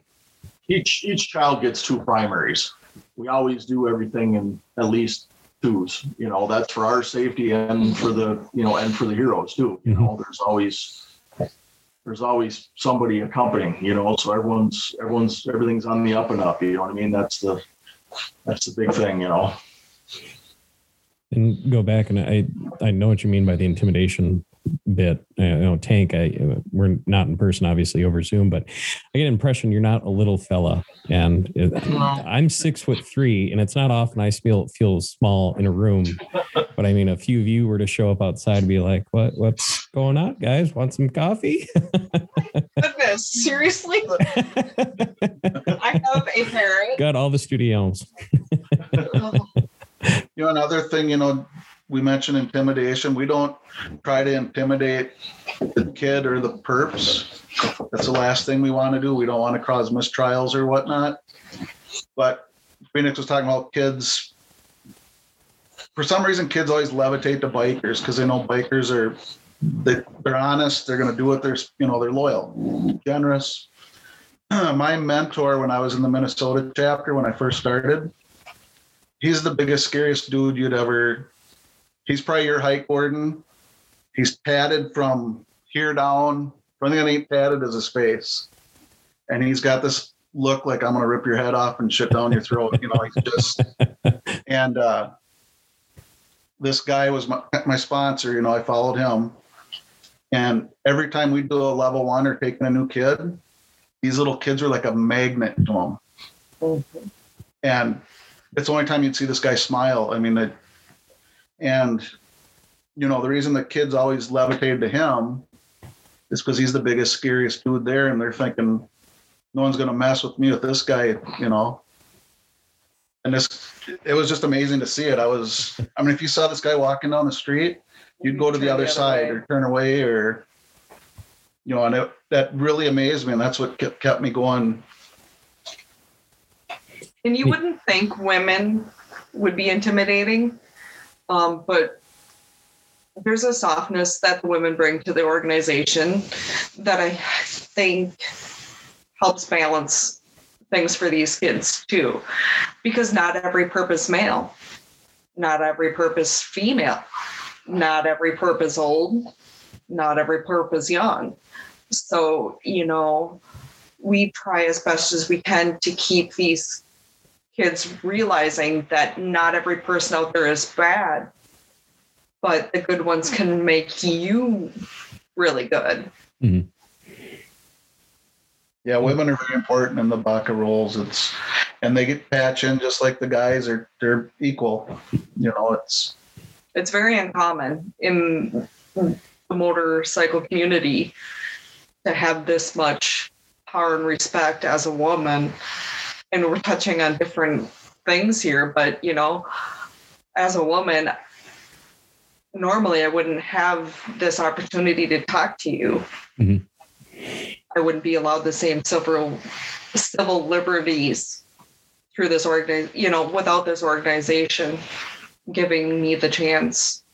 Each each child gets two primaries. We always do everything in at least twos. You know, that's for our safety and for the you know and for the heroes too. You mm-hmm. know, there's always there's always somebody accompanying, you know, so everyone's everyone's everything's on the up and up, you know what I mean? That's the that's the big thing, you know and go back and I I know what you mean by the intimidation bit. Uh, you know, Tank. I uh, we're not in person, obviously over Zoom, but I get an impression you're not a little fella, and I'm six foot three, and it's not often I feel feel small in a room. But I mean, a few of you were to show up outside and be like, "What what's going on, guys? Want some coffee?" [LAUGHS] Goodness, seriously? [LAUGHS] I have a parent. Got all the studios. You know, another thing, you know, we mentioned intimidation. We don't try to intimidate the kid or the perps. That's the last thing we want to do. We don't want to cause mistrials or whatnot. But Phoenix was talking about kids. For some reason, kids always levitate to bikers because they know bikers are they, they're honest. They're going to do what they're you know they're loyal, generous. [CLEARS THROAT] My mentor when I was in the Minnesota chapter when I first started, he's the biggest, scariest dude you'd ever. He's probably your height, Gordon. He's padded from here down. From The only thing ain't padded is his face, and he's got this look like I'm gonna rip your head off and shit down your throat. you know, he's just. [LAUGHS] And uh, this guy was my, my sponsor. You know, I followed him, and every time we do a level one or taking a new kid, these little kids are like a magnet to him. Mm-hmm. And it's the only time you'd see this guy smile. I mean, it, and you know, the reason the kids always levitated to him is because he's the biggest, scariest dude there, and they're thinking, no one's gonna mess with me with this guy, you know. And this, it was just amazing to see it. I was, I mean, if you saw this guy walking down the street, you'd go to the other, the other side way. or turn away, or you know, and it, that really amazed me, and that's what kept, kept me going and you wouldn't think women would be intimidating, um, but there's a softness that the women bring to the organization that I think helps balance things for these kids too. Because not every purpose male, not every purpose female, not every purpose old, not every purpose young. So, you know, we try as best as we can to keep these kids realizing that not every person out there is bad, but the good ones can make you really good. Mm-hmm. Yeah, women are very important in the BACA roles. It's and they get patch in just like the guys are they're equal. You know, it's it's very uncommon in the motorcycle community to have this much power and respect as a woman. And we're touching on different things here, but you know, as a woman, normally I wouldn't have this opportunity to talk to you. Mm-hmm. I wouldn't be allowed the same civil civil liberties through this organization, you know, without this organization giving me the chance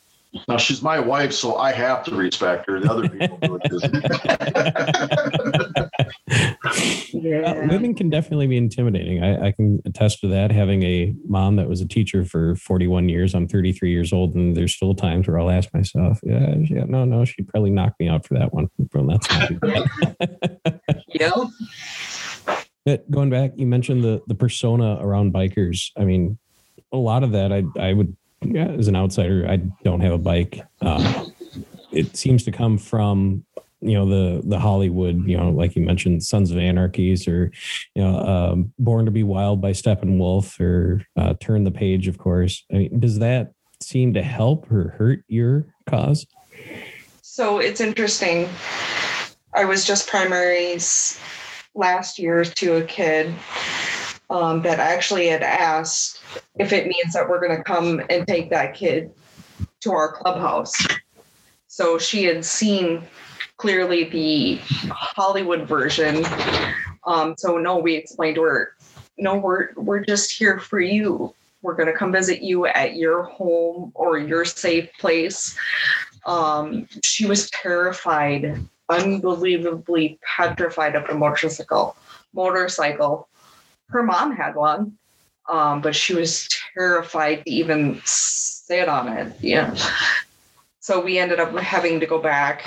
now she's my wife, so I have to respect her. The other people do it. [LAUGHS] yeah. Uh, women can definitely be intimidating. I, I, can attest to that. Having a mom that was a teacher for 41 years, I'm 33 years old, and there's still times where I'll ask myself, "Yeah, yeah, no, no, she'd probably knock me out for that one." [LAUGHS] Well, that's not [LAUGHS] yep. But going back, you mentioned the the persona around bikers. I mean, a lot of that I I would yeah, as an outsider, I don't have a bike. Uh, it seems to come from you know the the Hollywood, you know, like you mentioned, Sons of Anarchies, or you know, um, Born to Be Wild by Steppenwolf, or uh, Turn the Page, of course. I mean, does that seem to help or hurt your cause? So it's interesting. I was just primaries last year to a kid um, that actually had asked if it means that we're going to come and take that kid to our clubhouse. So she had seen clearly the Hollywood version. Um, so no, we explained we're no, we're we're just here for you. We're to come visit you at your home or your safe place. Um, she was terrified, unbelievably petrified of the motorcycle. Motorcycle her mom had one, um, but she was terrified to even sit on it. Yeah. So we ended up having to go back,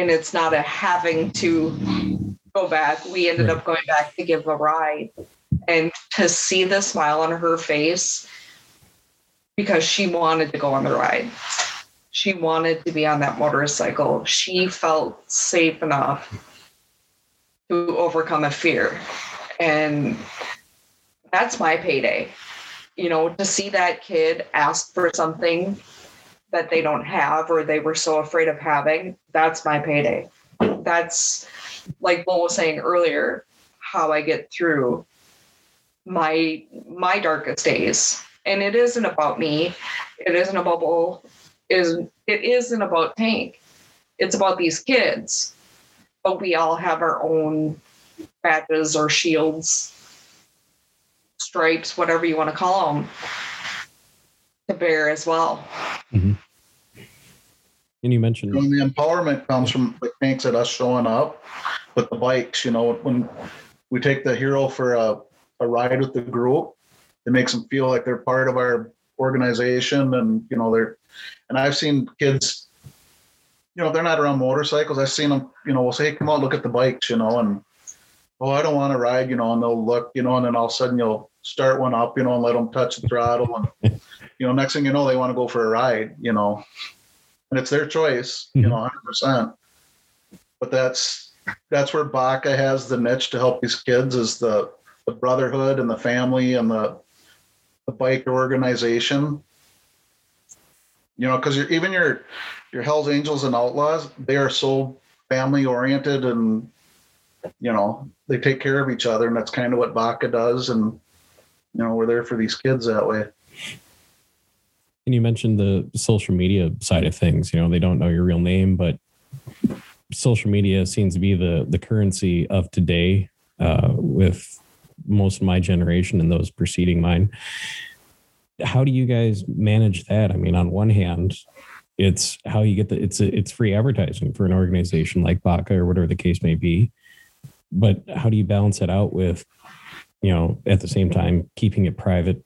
and it's not a having to go back. We ended right. up going back to give a ride, and to see the smile on her face because she wanted to go on the ride. She wanted to be on that motorcycle. She felt safe enough to overcome a fear. And that's my payday. You know, to see that kid ask for something that they don't have or they were so afraid of having, that's my payday. That's like Bull was saying earlier, how I get through my my darkest days. And it isn't about me. It isn't about Bull. It isn't about Tank. It's about these kids. But we all have our own badges or shields stripes, whatever you want to call them, to bear as well. Mm-hmm. And you mentioned when the empowerment comes from the tanks at us showing up with the bikes. You know, when we take the hero for a, a ride with the group, it makes them feel like they're part of our organization, and you know they're. And I've seen kids you know, they're not around motorcycles. I've seen them, you know, we'll say, hey, come on, look at the bikes, you know, and oh, I don't want to ride, you know, and they'll look, you know, and then all of a sudden you'll start one up, you know, and let them touch the throttle. And, [LAUGHS] you know, next thing you know, they want to go for a ride, you know, and it's their choice, you mm-hmm. know, 100%. But that's, that's where Baca has the niche to help these kids is the, the brotherhood and the family and the, the bike organization. You know, because even your your Hell's Angels and Outlaws, they are so family oriented and you know they take care of each other, and that's kind of what Baca does. And you know, we're there for these kids that way. And you mentioned the social media side of things. You know, they don't know your real name, but social media seems to be the the currency of today uh, with most of my generation and those preceding mine. How do you guys manage that? I mean, on one hand, it's how you get the it's it's free advertising for an organization like Baca or whatever the case may be but how do you balance it out with you know at the same time keeping it private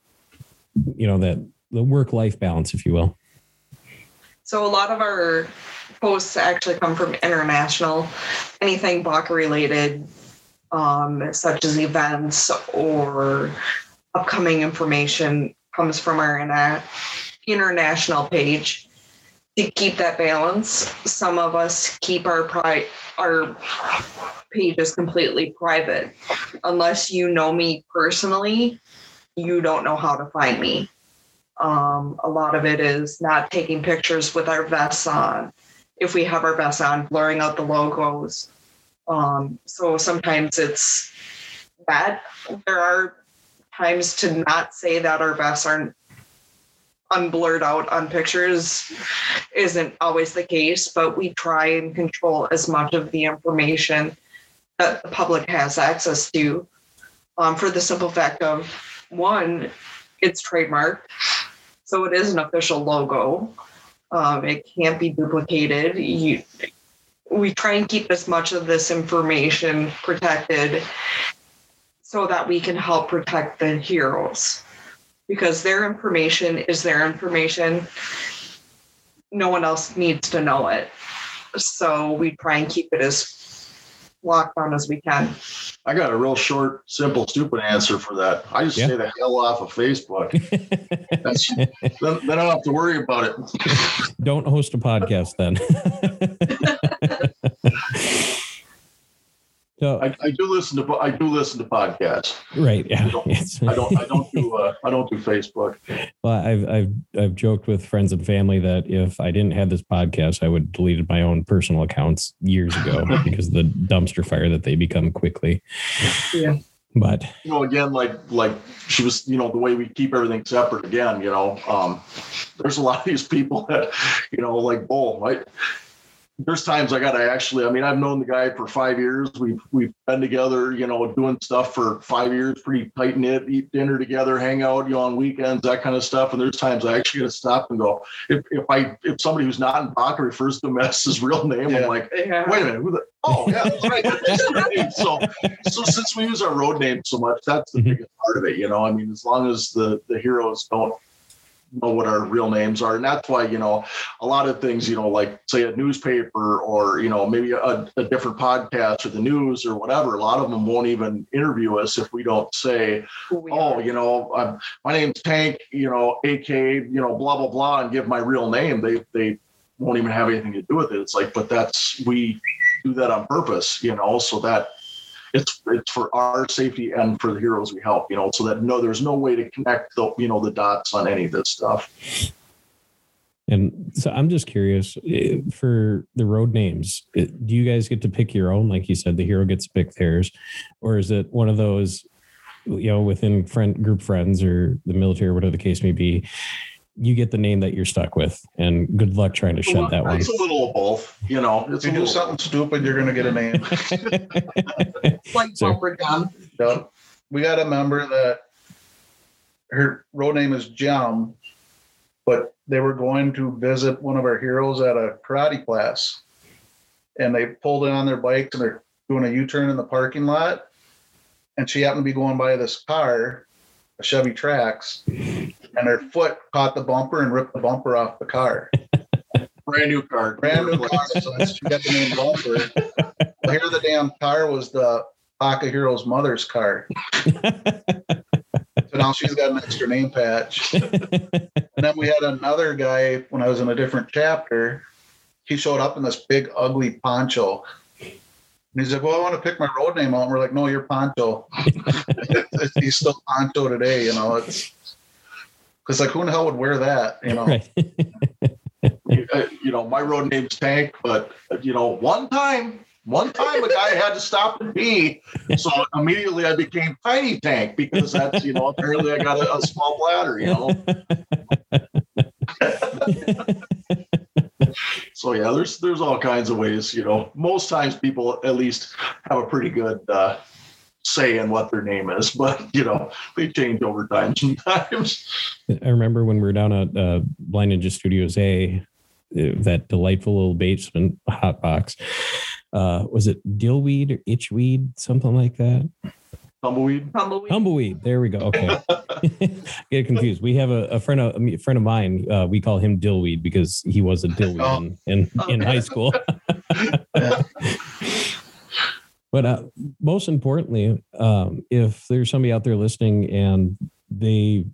you know that the work life balance if you will. So a lot of our posts actually come from international anything Baca related um, such as events or upcoming information comes from our international page to keep that balance. Some of us keep our pride our page is completely private. Unless you know me personally, you don't know how to find me. Um, a lot of it is not taking pictures with our vests on. If we have our vests on, blurring out the logos. Um, so sometimes it's that. There are times to not say that our vests aren't unblurred out on pictures isn't always the case, but we try and control as much of the information that the public has access to um, for the simple fact of one, it's trademarked. So it is an official logo. Um, it can't be duplicated. You, we try and keep as much of this information protected so that we can help protect the heroes because their information is their information. No one else needs to know it. So we try and keep it as locked down as we can. I got a real short, simple, stupid answer for that. I just Yeah. stay the hell off of Facebook. That's, [LAUGHS] then, then I don't have to worry about it. Don't host a podcast then. [LAUGHS] so I, I do listen to I do listen to podcasts. right, yeah. I don't- I don't I don't do uh, I don't do Facebook. Well, I've I've I've joked with friends and family that if I didn't have this podcast, I would deleted my own personal accounts years ago [LAUGHS] because of the dumpster fire that they become quickly. Yeah. But You know, again, like like she was, you know, the way we keep everything separate. Again, you know, um, there's a lot of these people that, you know, like Bull, right? There's times I gotta actually. I mean, I've known the guy for five years. We've we've been together, you know, doing stuff for five years, pretty tight knit, eat dinner together, hang out, you know, on weekends, that kind of stuff. And there's times I actually gotta stop and go. If if I if somebody who's not in Baca refers to him as his real name, Yeah. I'm like, Yeah. wait a minute, who the? Oh yeah, that's right. That's right. [LAUGHS] So so since we use our road name so much, that's the Mhm. biggest part of it. You know, I mean, as long as the the heroes don't know what our real names are, and that's why you know a lot of things. You know, like say a newspaper or you know maybe a, a different podcast or the news or whatever. A lot of them won't even interview us if we don't say, we oh, are. you know, I'm, my name's Tank. You know, AK. You know, blah blah blah, and give my real name. They they won't even have anything to do with it. It's like, but that's we do that on purpose, you know, so that it's it's for our safety and for the heroes we help, you know, so that no, there's no way to connect the you know the dots on any of this stuff. and so I'm just curious eh, for the road names. eh, Do you guys get to pick your own? Like you said, the hero gets to pick theirs, or is it one of those, you know, within friend group friends or the military, or whatever the case may be? You get the name that you're stuck with, and good luck trying to shed that one. It's a little of both, you know. It's If you do little, something stupid, you're gonna get a name. [LAUGHS] like So- bumper gun. Yep. We got a member that her road name is Jam, but they were going to visit one of our heroes at a karate class. And they pulled in on their bikes and they're doing a U-turn in the parking lot. And she happened to be going by this car, a Chevy Trax, and her foot caught the bumper and ripped the bumper off the car. brand new car. Brand new car, so she got the name bumper. Well, here the damn car was the Baca Hero's mother's car. So now she's got an extra name patch. And then we had another guy when I was in a different chapter. He showed up in this big, ugly poncho. And he's like, Well, I want to pick my road name out. And we're like, No, you're Ponto. [LAUGHS] he's still Ponto today, you know. It's because, like, who in the hell would wear that, you know? right. Uh, you know, my road name's Tank, but uh, you know, one time, one time a guy had to stop and pee, so immediately I became Tiny Tank because that's you know apparently I got a, a small bladder, you know. [LAUGHS] So yeah, there's there's all kinds of ways, you know. Most times people at least have a pretty good uh, say in what their name is, but you know they change over time sometimes. I remember when we were down at uh, Blind Ninja Studios A, uh, that delightful little basement hot box. Uh, was it dillweed or itchweed, something like that? Tumbleweed. Tumbleweed. Tumbleweed. There we go. Okay, [LAUGHS] get confused. We have a, a friend of a friend of mine. Uh, we call him Dillweed because he was a dillweed Oh. in, in, in high school. Yeah. [LAUGHS] [LAUGHS] But uh, most importantly, um, if there's somebody out there listening and they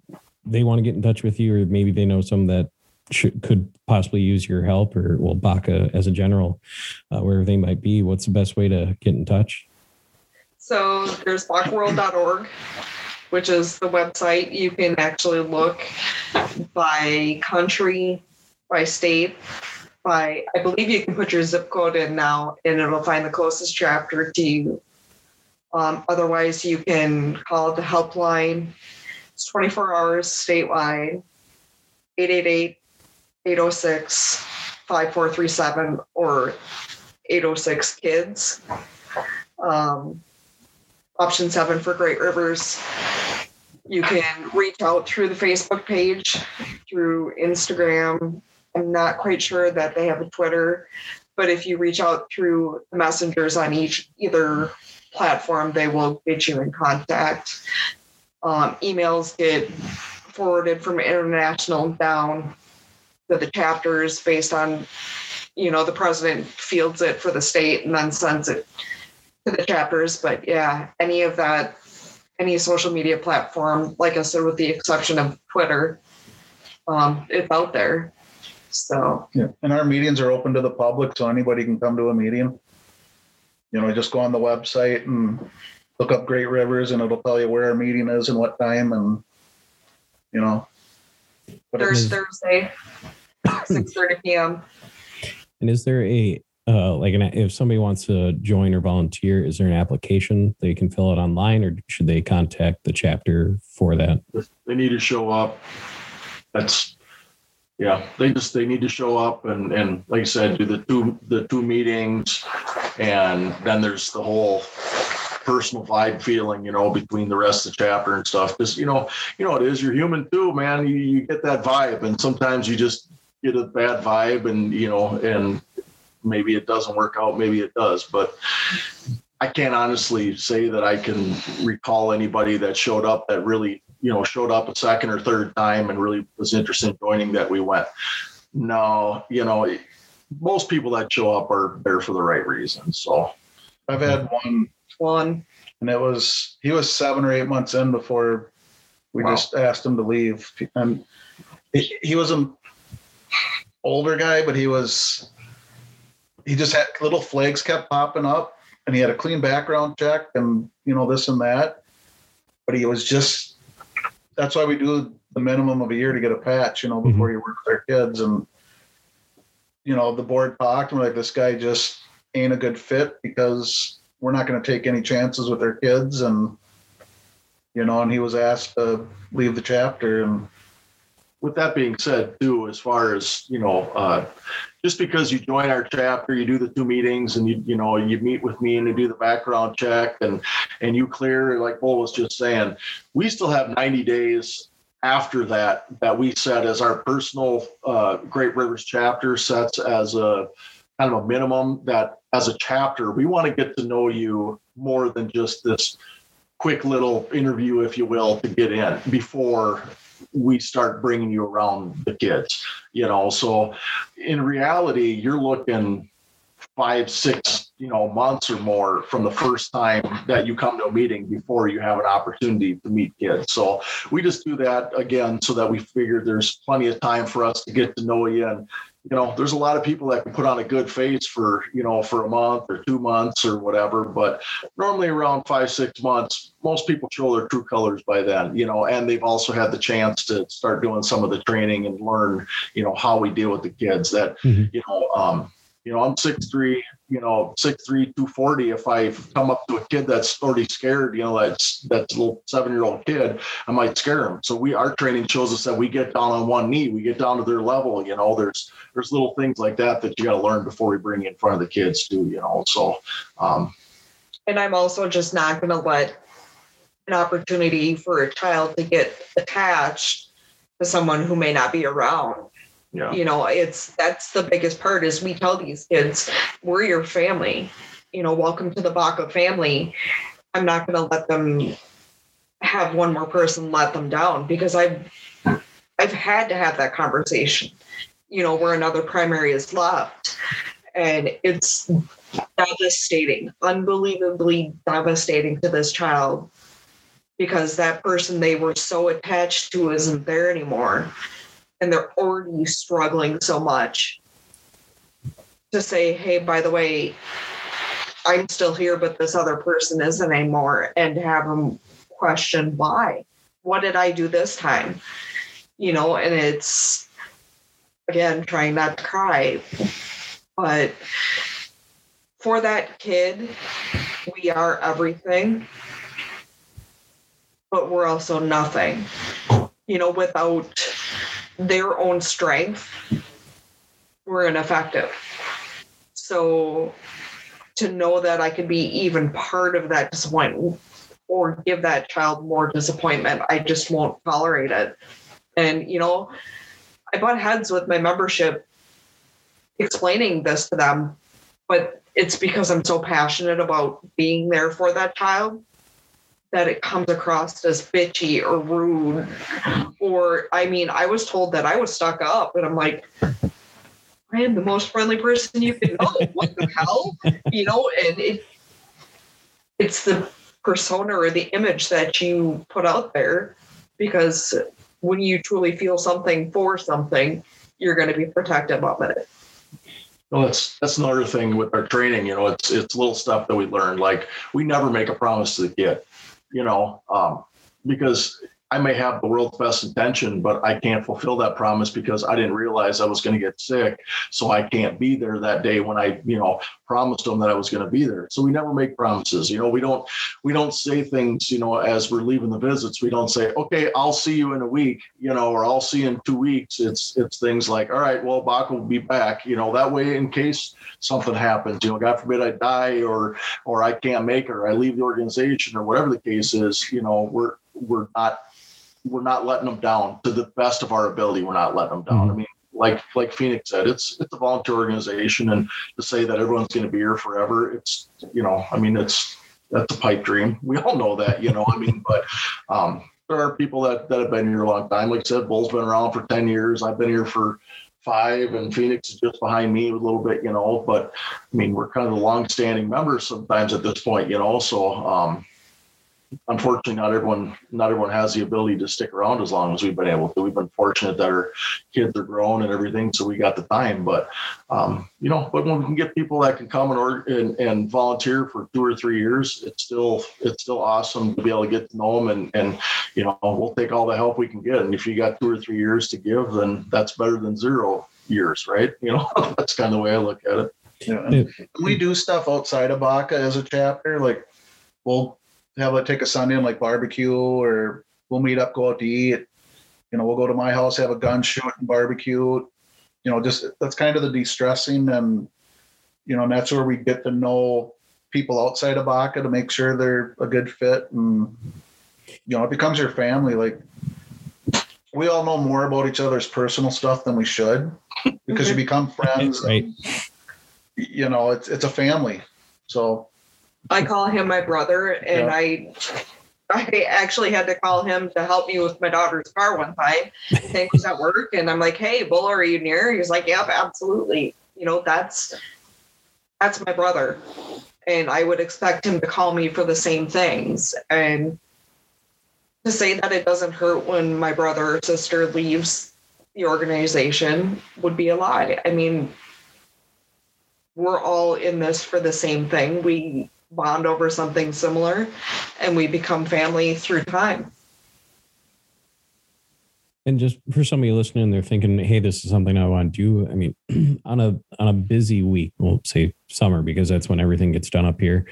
they want to get in touch with you, or maybe they know some that should, could possibly use your help, or well, Baca as a general, uh, wherever they might be, what's the best way to get in touch? So there's bacaworld.org, which is the website. You can actually look by country, by state, by I believe you can put your zip code in now and it'll find the closest chapter to you. Um, otherwise, you can call the helpline. It's 24 hours statewide, 888 806 5437 or 806 kids. Um, option seven for Great Rivers. You can reach out through the Facebook page, through Instagram. I'm not quite sure that they have a Twitter, but if you reach out through the messengers on each either platform, they will get you in contact. Um, emails get forwarded from international down to the chapters based on, you know, the president fields it for the state and then sends it to the chapters. But yeah, any of that, any social media platform, like I said, with the exception of Twitter, um, it's out there. So Yeah, and our meetings are open to the public, so anybody can come to a meeting. You know, just go on the website and look up Great Rivers and it'll tell you where our meeting is and what time and, you know. But there's it's, Thursday, six thirty PM. And is there a uh, like an if somebody wants to join or volunteer, is there an application they can fill out online, or should they contact the chapter for that? They need to show up. That's yeah. They just they need to show up and and like I said, do the two the two meetings, and then there's the whole personal vibe feeling, you know, between the rest of the chapter and stuff. Because you know, you know, it is. You're human too, man. You, you get that vibe, and sometimes you just get a bad vibe, and you know, and maybe it doesn't work out, maybe it does, but. I can't honestly say that I can recall anybody that showed up that really, you know, showed up a second or third time and really was interested in joining that we went. No, you know, most people that show up are there for the right reasons. So I've had one One. and it was, he was seven or eight months in before we Wow. just asked him to leave. And he, he was an older guy, but he was, he just had little flags kept popping up and he had a clean background check and, you know, this and that. But he was just, that's why we do the minimum of a year to get a patch, you know, before you work with our kids. And, you know, the board talked and we're like, this guy just ain't a good fit because we're not going to take any chances with our kids. And, you know, and he was asked to leave the chapter and, with that being said, too, as far as you know, uh, just because you join our chapter, you do the two meetings, and you you know you meet with me and you do the background check, and and you clear, like Bull was just saying, we still have 90 days after that that we set as our personal uh, Great Rivers chapter sets as a kind of a minimum that as a chapter we want to get to know you more than just this quick little interview, if you will, to get in before we start bringing you around the kids you know? So in reality you're looking five six you know months or more from the first time that you come to a meeting before you have an opportunity to meet kids. So we just do that again so that we figure there's plenty of time for us to get to know you. And you know there's a lot of people that can put on a good face for you know for a month or two months or whatever. But normally around five six months most people show their true colors by then you know and they've also had the chance to start doing some of the training and learn you know how we deal with the kids that Mhm. you know um you know i'm six three you know six three two forty. If i come up to a kid that's already scared you know that's that's a little seven year old kid i might scare him. So we our training shows us that we get down on one knee. We get down to their level you know there's there's little things like that that you got to learn before we bring you in front of the kids too you know so um. And I'm also just not going to let an opportunity for a child to get attached to someone who may not be around. Yeah You know, it's that's the biggest part is we tell these kids, we're your family. You know, welcome to the Baca family. I'm not going to let them have one more person let them down because I've I've had to have that conversation. You know, where another primary is left, and it's devastating, unbelievably devastating to this child because that person they were so attached to isn't there anymore. And they're already struggling so much to say, hey, by the way, I'm still here, but this other person isn't anymore, and have them question why. What did I do this time? You know, and it's again trying not to cry, but for that kid, we are everything, but we're also nothing. You know, without their own strength, we're ineffective. So to know that I could be even part of that disappointment or give that child more disappointment, I just won't tolerate it. And, you know, I butt heads with my membership explaining this to them, but it's because I'm so passionate about being there for that child that it comes across as bitchy or rude. Or, I mean, I was told that I was stuck up, and I'm like, I am the most friendly person you can know. what the hell? You know, and it it's the persona or the image that you put out there because when you truly feel something for something, you're going to be protective of it. Well, that's that's another thing with our training. You know, it's it's little stuff that we learn. Like we never make a promise to the kid. You know, um, because I may have the world's best intention, but I can't fulfill that promise because I didn't realize I was going to get sick. So I can't be there that day when I, you know, promised them that I was going to be there. So we never make promises. You know, we don't we don't say things, you know, as we're leaving the visits. We don't say, okay, I'll see you in a week, you know, or I'll see you in two weeks. It's it's things like, all right, well, Bach will be back, you know, that way in case something happens, you know, God forbid I die or or I can't make it or I leave the organization or whatever the case is, you know, we're we're not we're not letting them down to the best of our ability. We're not letting them down. Mm-hmm. I mean, like like Phoenix said, it's it's a volunteer organization, and to say that everyone's going to be here forever, it's you know, I mean, it's that's a pipe dream. We all know that, you know. I mean, [LAUGHS] but um, there are people that that have been here a long time. Like I said, Bull's been around for ten years. I've been here for five, and Phoenix is just behind me a little bit, you know. But I mean, we're kind of the long-standing members sometimes at this point, you know. So um, unfortunately not everyone not everyone has the ability to stick around as long as we've been able to. We've been fortunate that our kids are grown and everything so we got the time. But um, you know but when we can get people that can come and, or, and, and volunteer for two or three years it's still it's still awesome to be able to get to know them and and you know we'll take all the help we can get. And if you got two or three years to give then that's better than zero years right? You know [LAUGHS] that's kind of the way i look at it. Yeah. we do stuff outside of BACA as a chapter like we'll have like take a Sunday and like barbecue, or we'll meet up, go out to eat. You know, we'll go to my house, have a gun shoot and barbecue. You know, just that's kind of the de-stressing, and you know, and that's where we get to know people outside of BACA to make sure they're a good fit, and you know, it becomes your family. Like we all know more about each other's personal stuff than we should because you [LAUGHS] become friends. right. And, you know, it's it's a family. So I call him my brother, and yeah. I I actually had to call him to help me with my daughter's car one time. Hank was at work, and I'm like, "Hey, Bull, are you near?" He was like, "Yep, absolutely." You know, that's that's my brother, and I would expect him to call me for the same things. And to say that it doesn't hurt when my brother or sister leaves the organization would be a lie. I mean, we're all in this for the same thing. We bond over something similar and we become family through time. And just for somebody listening, they're thinking, "Hey, this is something I want to do." I mean, [CLEARS THROAT] on a on a busy week, we'll say summer because that's when everything gets done up here.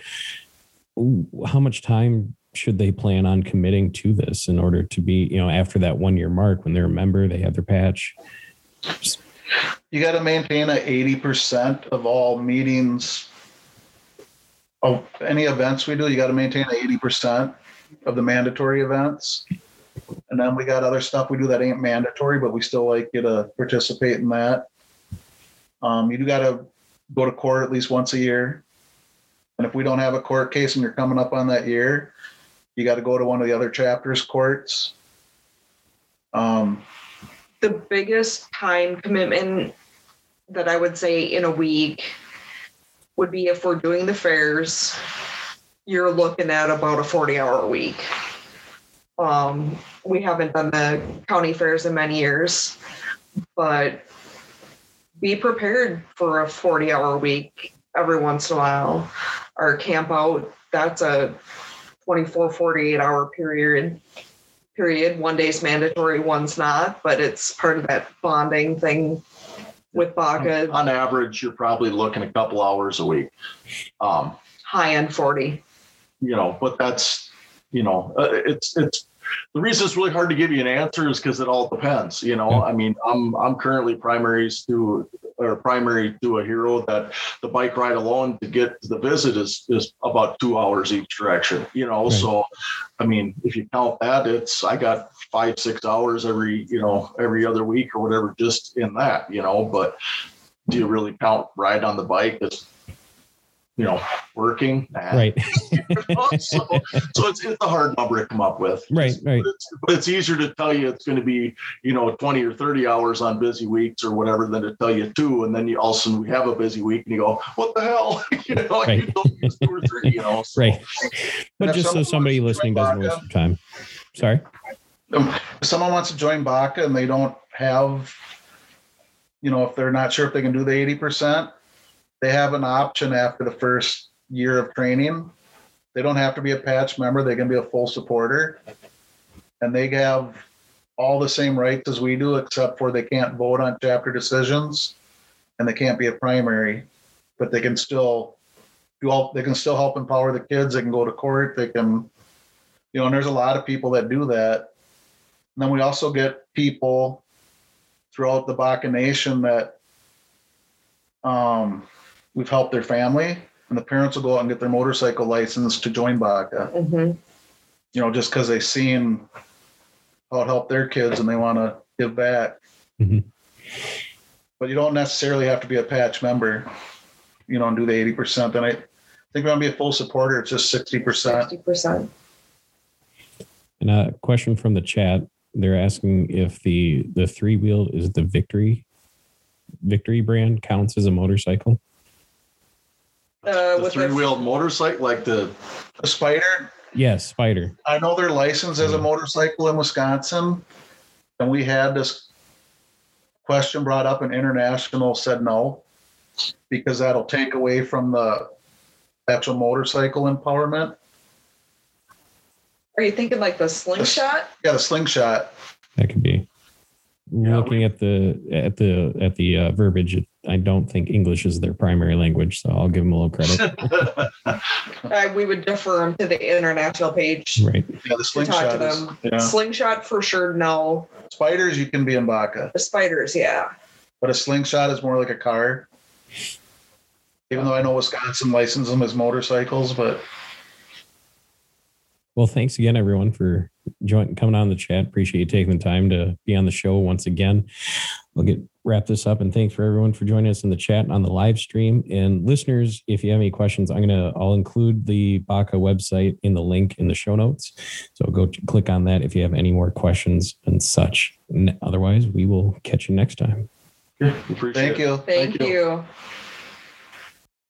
How much time should they plan on committing to this in order to be, you know, after that one year mark when they're a member, they have their patch? You got to maintain a eighty percent of all meetings of any events we do, you got to maintain eighty percent of the mandatory events. And then we got other stuff we do that ain't mandatory, but we still like you to participate in that. Um, you do got to go to court at least once a year. And if we don't have a court case and you're coming up on that year, you got to go to one of the other chapters courts. Um, the biggest time commitment that I would say in a week would be if we're doing the fairs, you're looking at about a 40 hour week. Um, we haven't done the county fairs in many years, but be prepared for a 40 hour week every once in a while. our camp out, that's a 24, 48 hour period. Period. One day's mandatory, one's not, but it's part of that bonding thing with Baca. On average, you're probably looking a couple hours a week. Um, high end 40. You know, but that's, you know, uh, it's, it's, the reason it's really hard to give you an answer is because it all depends. You know, I mean, I'm I'm currently primaries to or primary to a hero that the bike ride alone to get to the visit is is about two hours each direction. You know, right. so I mean, if you count that, it's I got five six hours every you know every other week or whatever just in that. You know, but do you really count ride on the bike? It's you know, working. [LAUGHS] Right. [LAUGHS] so, so it's, it's a hard number to come up with. Right, right. But it's, it's, easier to tell you it's going to be, you know, 20 or 30 hours on busy weeks or whatever than to tell you two. And then you all of a sudden we have a busy week and you go, what the hell? [LAUGHS] you know, right. you two or three, you know. So. Right. But just so somebody listening doesn't waste their time. Sorry. Um, if someone wants to join BACA and they don't have, you know, if they're not sure if they can do the 80%, they have an option after the first year of training. They don't have to be a patch member, they can be a full supporter. And they have all the same rights as we do, except for they can't vote on chapter decisions and they can't be a primary, but they can still do all they can still help empower the kids. They can go to court, they can, you know, and there's a lot of people that do that. And then we also get people throughout the Baca Nation that um, we've helped their family, and the parents will go out and get their motorcycle license to join BACA. Mm-hmm. You know, just because they've seen how it helped their kids and they want to give back. Mm-hmm. But you don't necessarily have to be a patch member, you know, and do the 80%. Then I think if you want to be a full supporter, it's just 60%. 60%. And a question from the chat. They're asking if the the three wheel is the victory victory brand counts as a motorcycle. Uh, the three-wheeled motorcycle, like the, the Spyder. Yes, Spyder. I know they're licensed as a motorcycle in Wisconsin, and we had this question brought up, and international said no, because that'll take away from the actual motorcycle empowerment. Are you thinking like the slingshot? Yeah, the slingshot. That could be. Yeah, Looking we, at the at the at the uh, verbiage, I don't think English is their primary language, so I'll give them a little credit. [LAUGHS] uh, we would defer them to the international page. Right. Yeah, the slingshot. Is, yeah. Slingshot for sure. No. Spyders, you can be in Baca. The spyders, yeah. But a slingshot is more like a car. Even though I know Wisconsin licenses them as motorcycles, but well, thanks again, everyone, for joining, coming on the chat. Appreciate you taking the time to be on the show once again. We'll get wrap this up, and thanks for everyone for joining us in the chat on the live stream. And listeners, if you have any questions, I'm gonna I'll include the Baca website in the link in the show notes. So go click on that if you have any more questions and such. And otherwise, we will catch you next time. Yeah, Thank you. Thank, Thank you. you.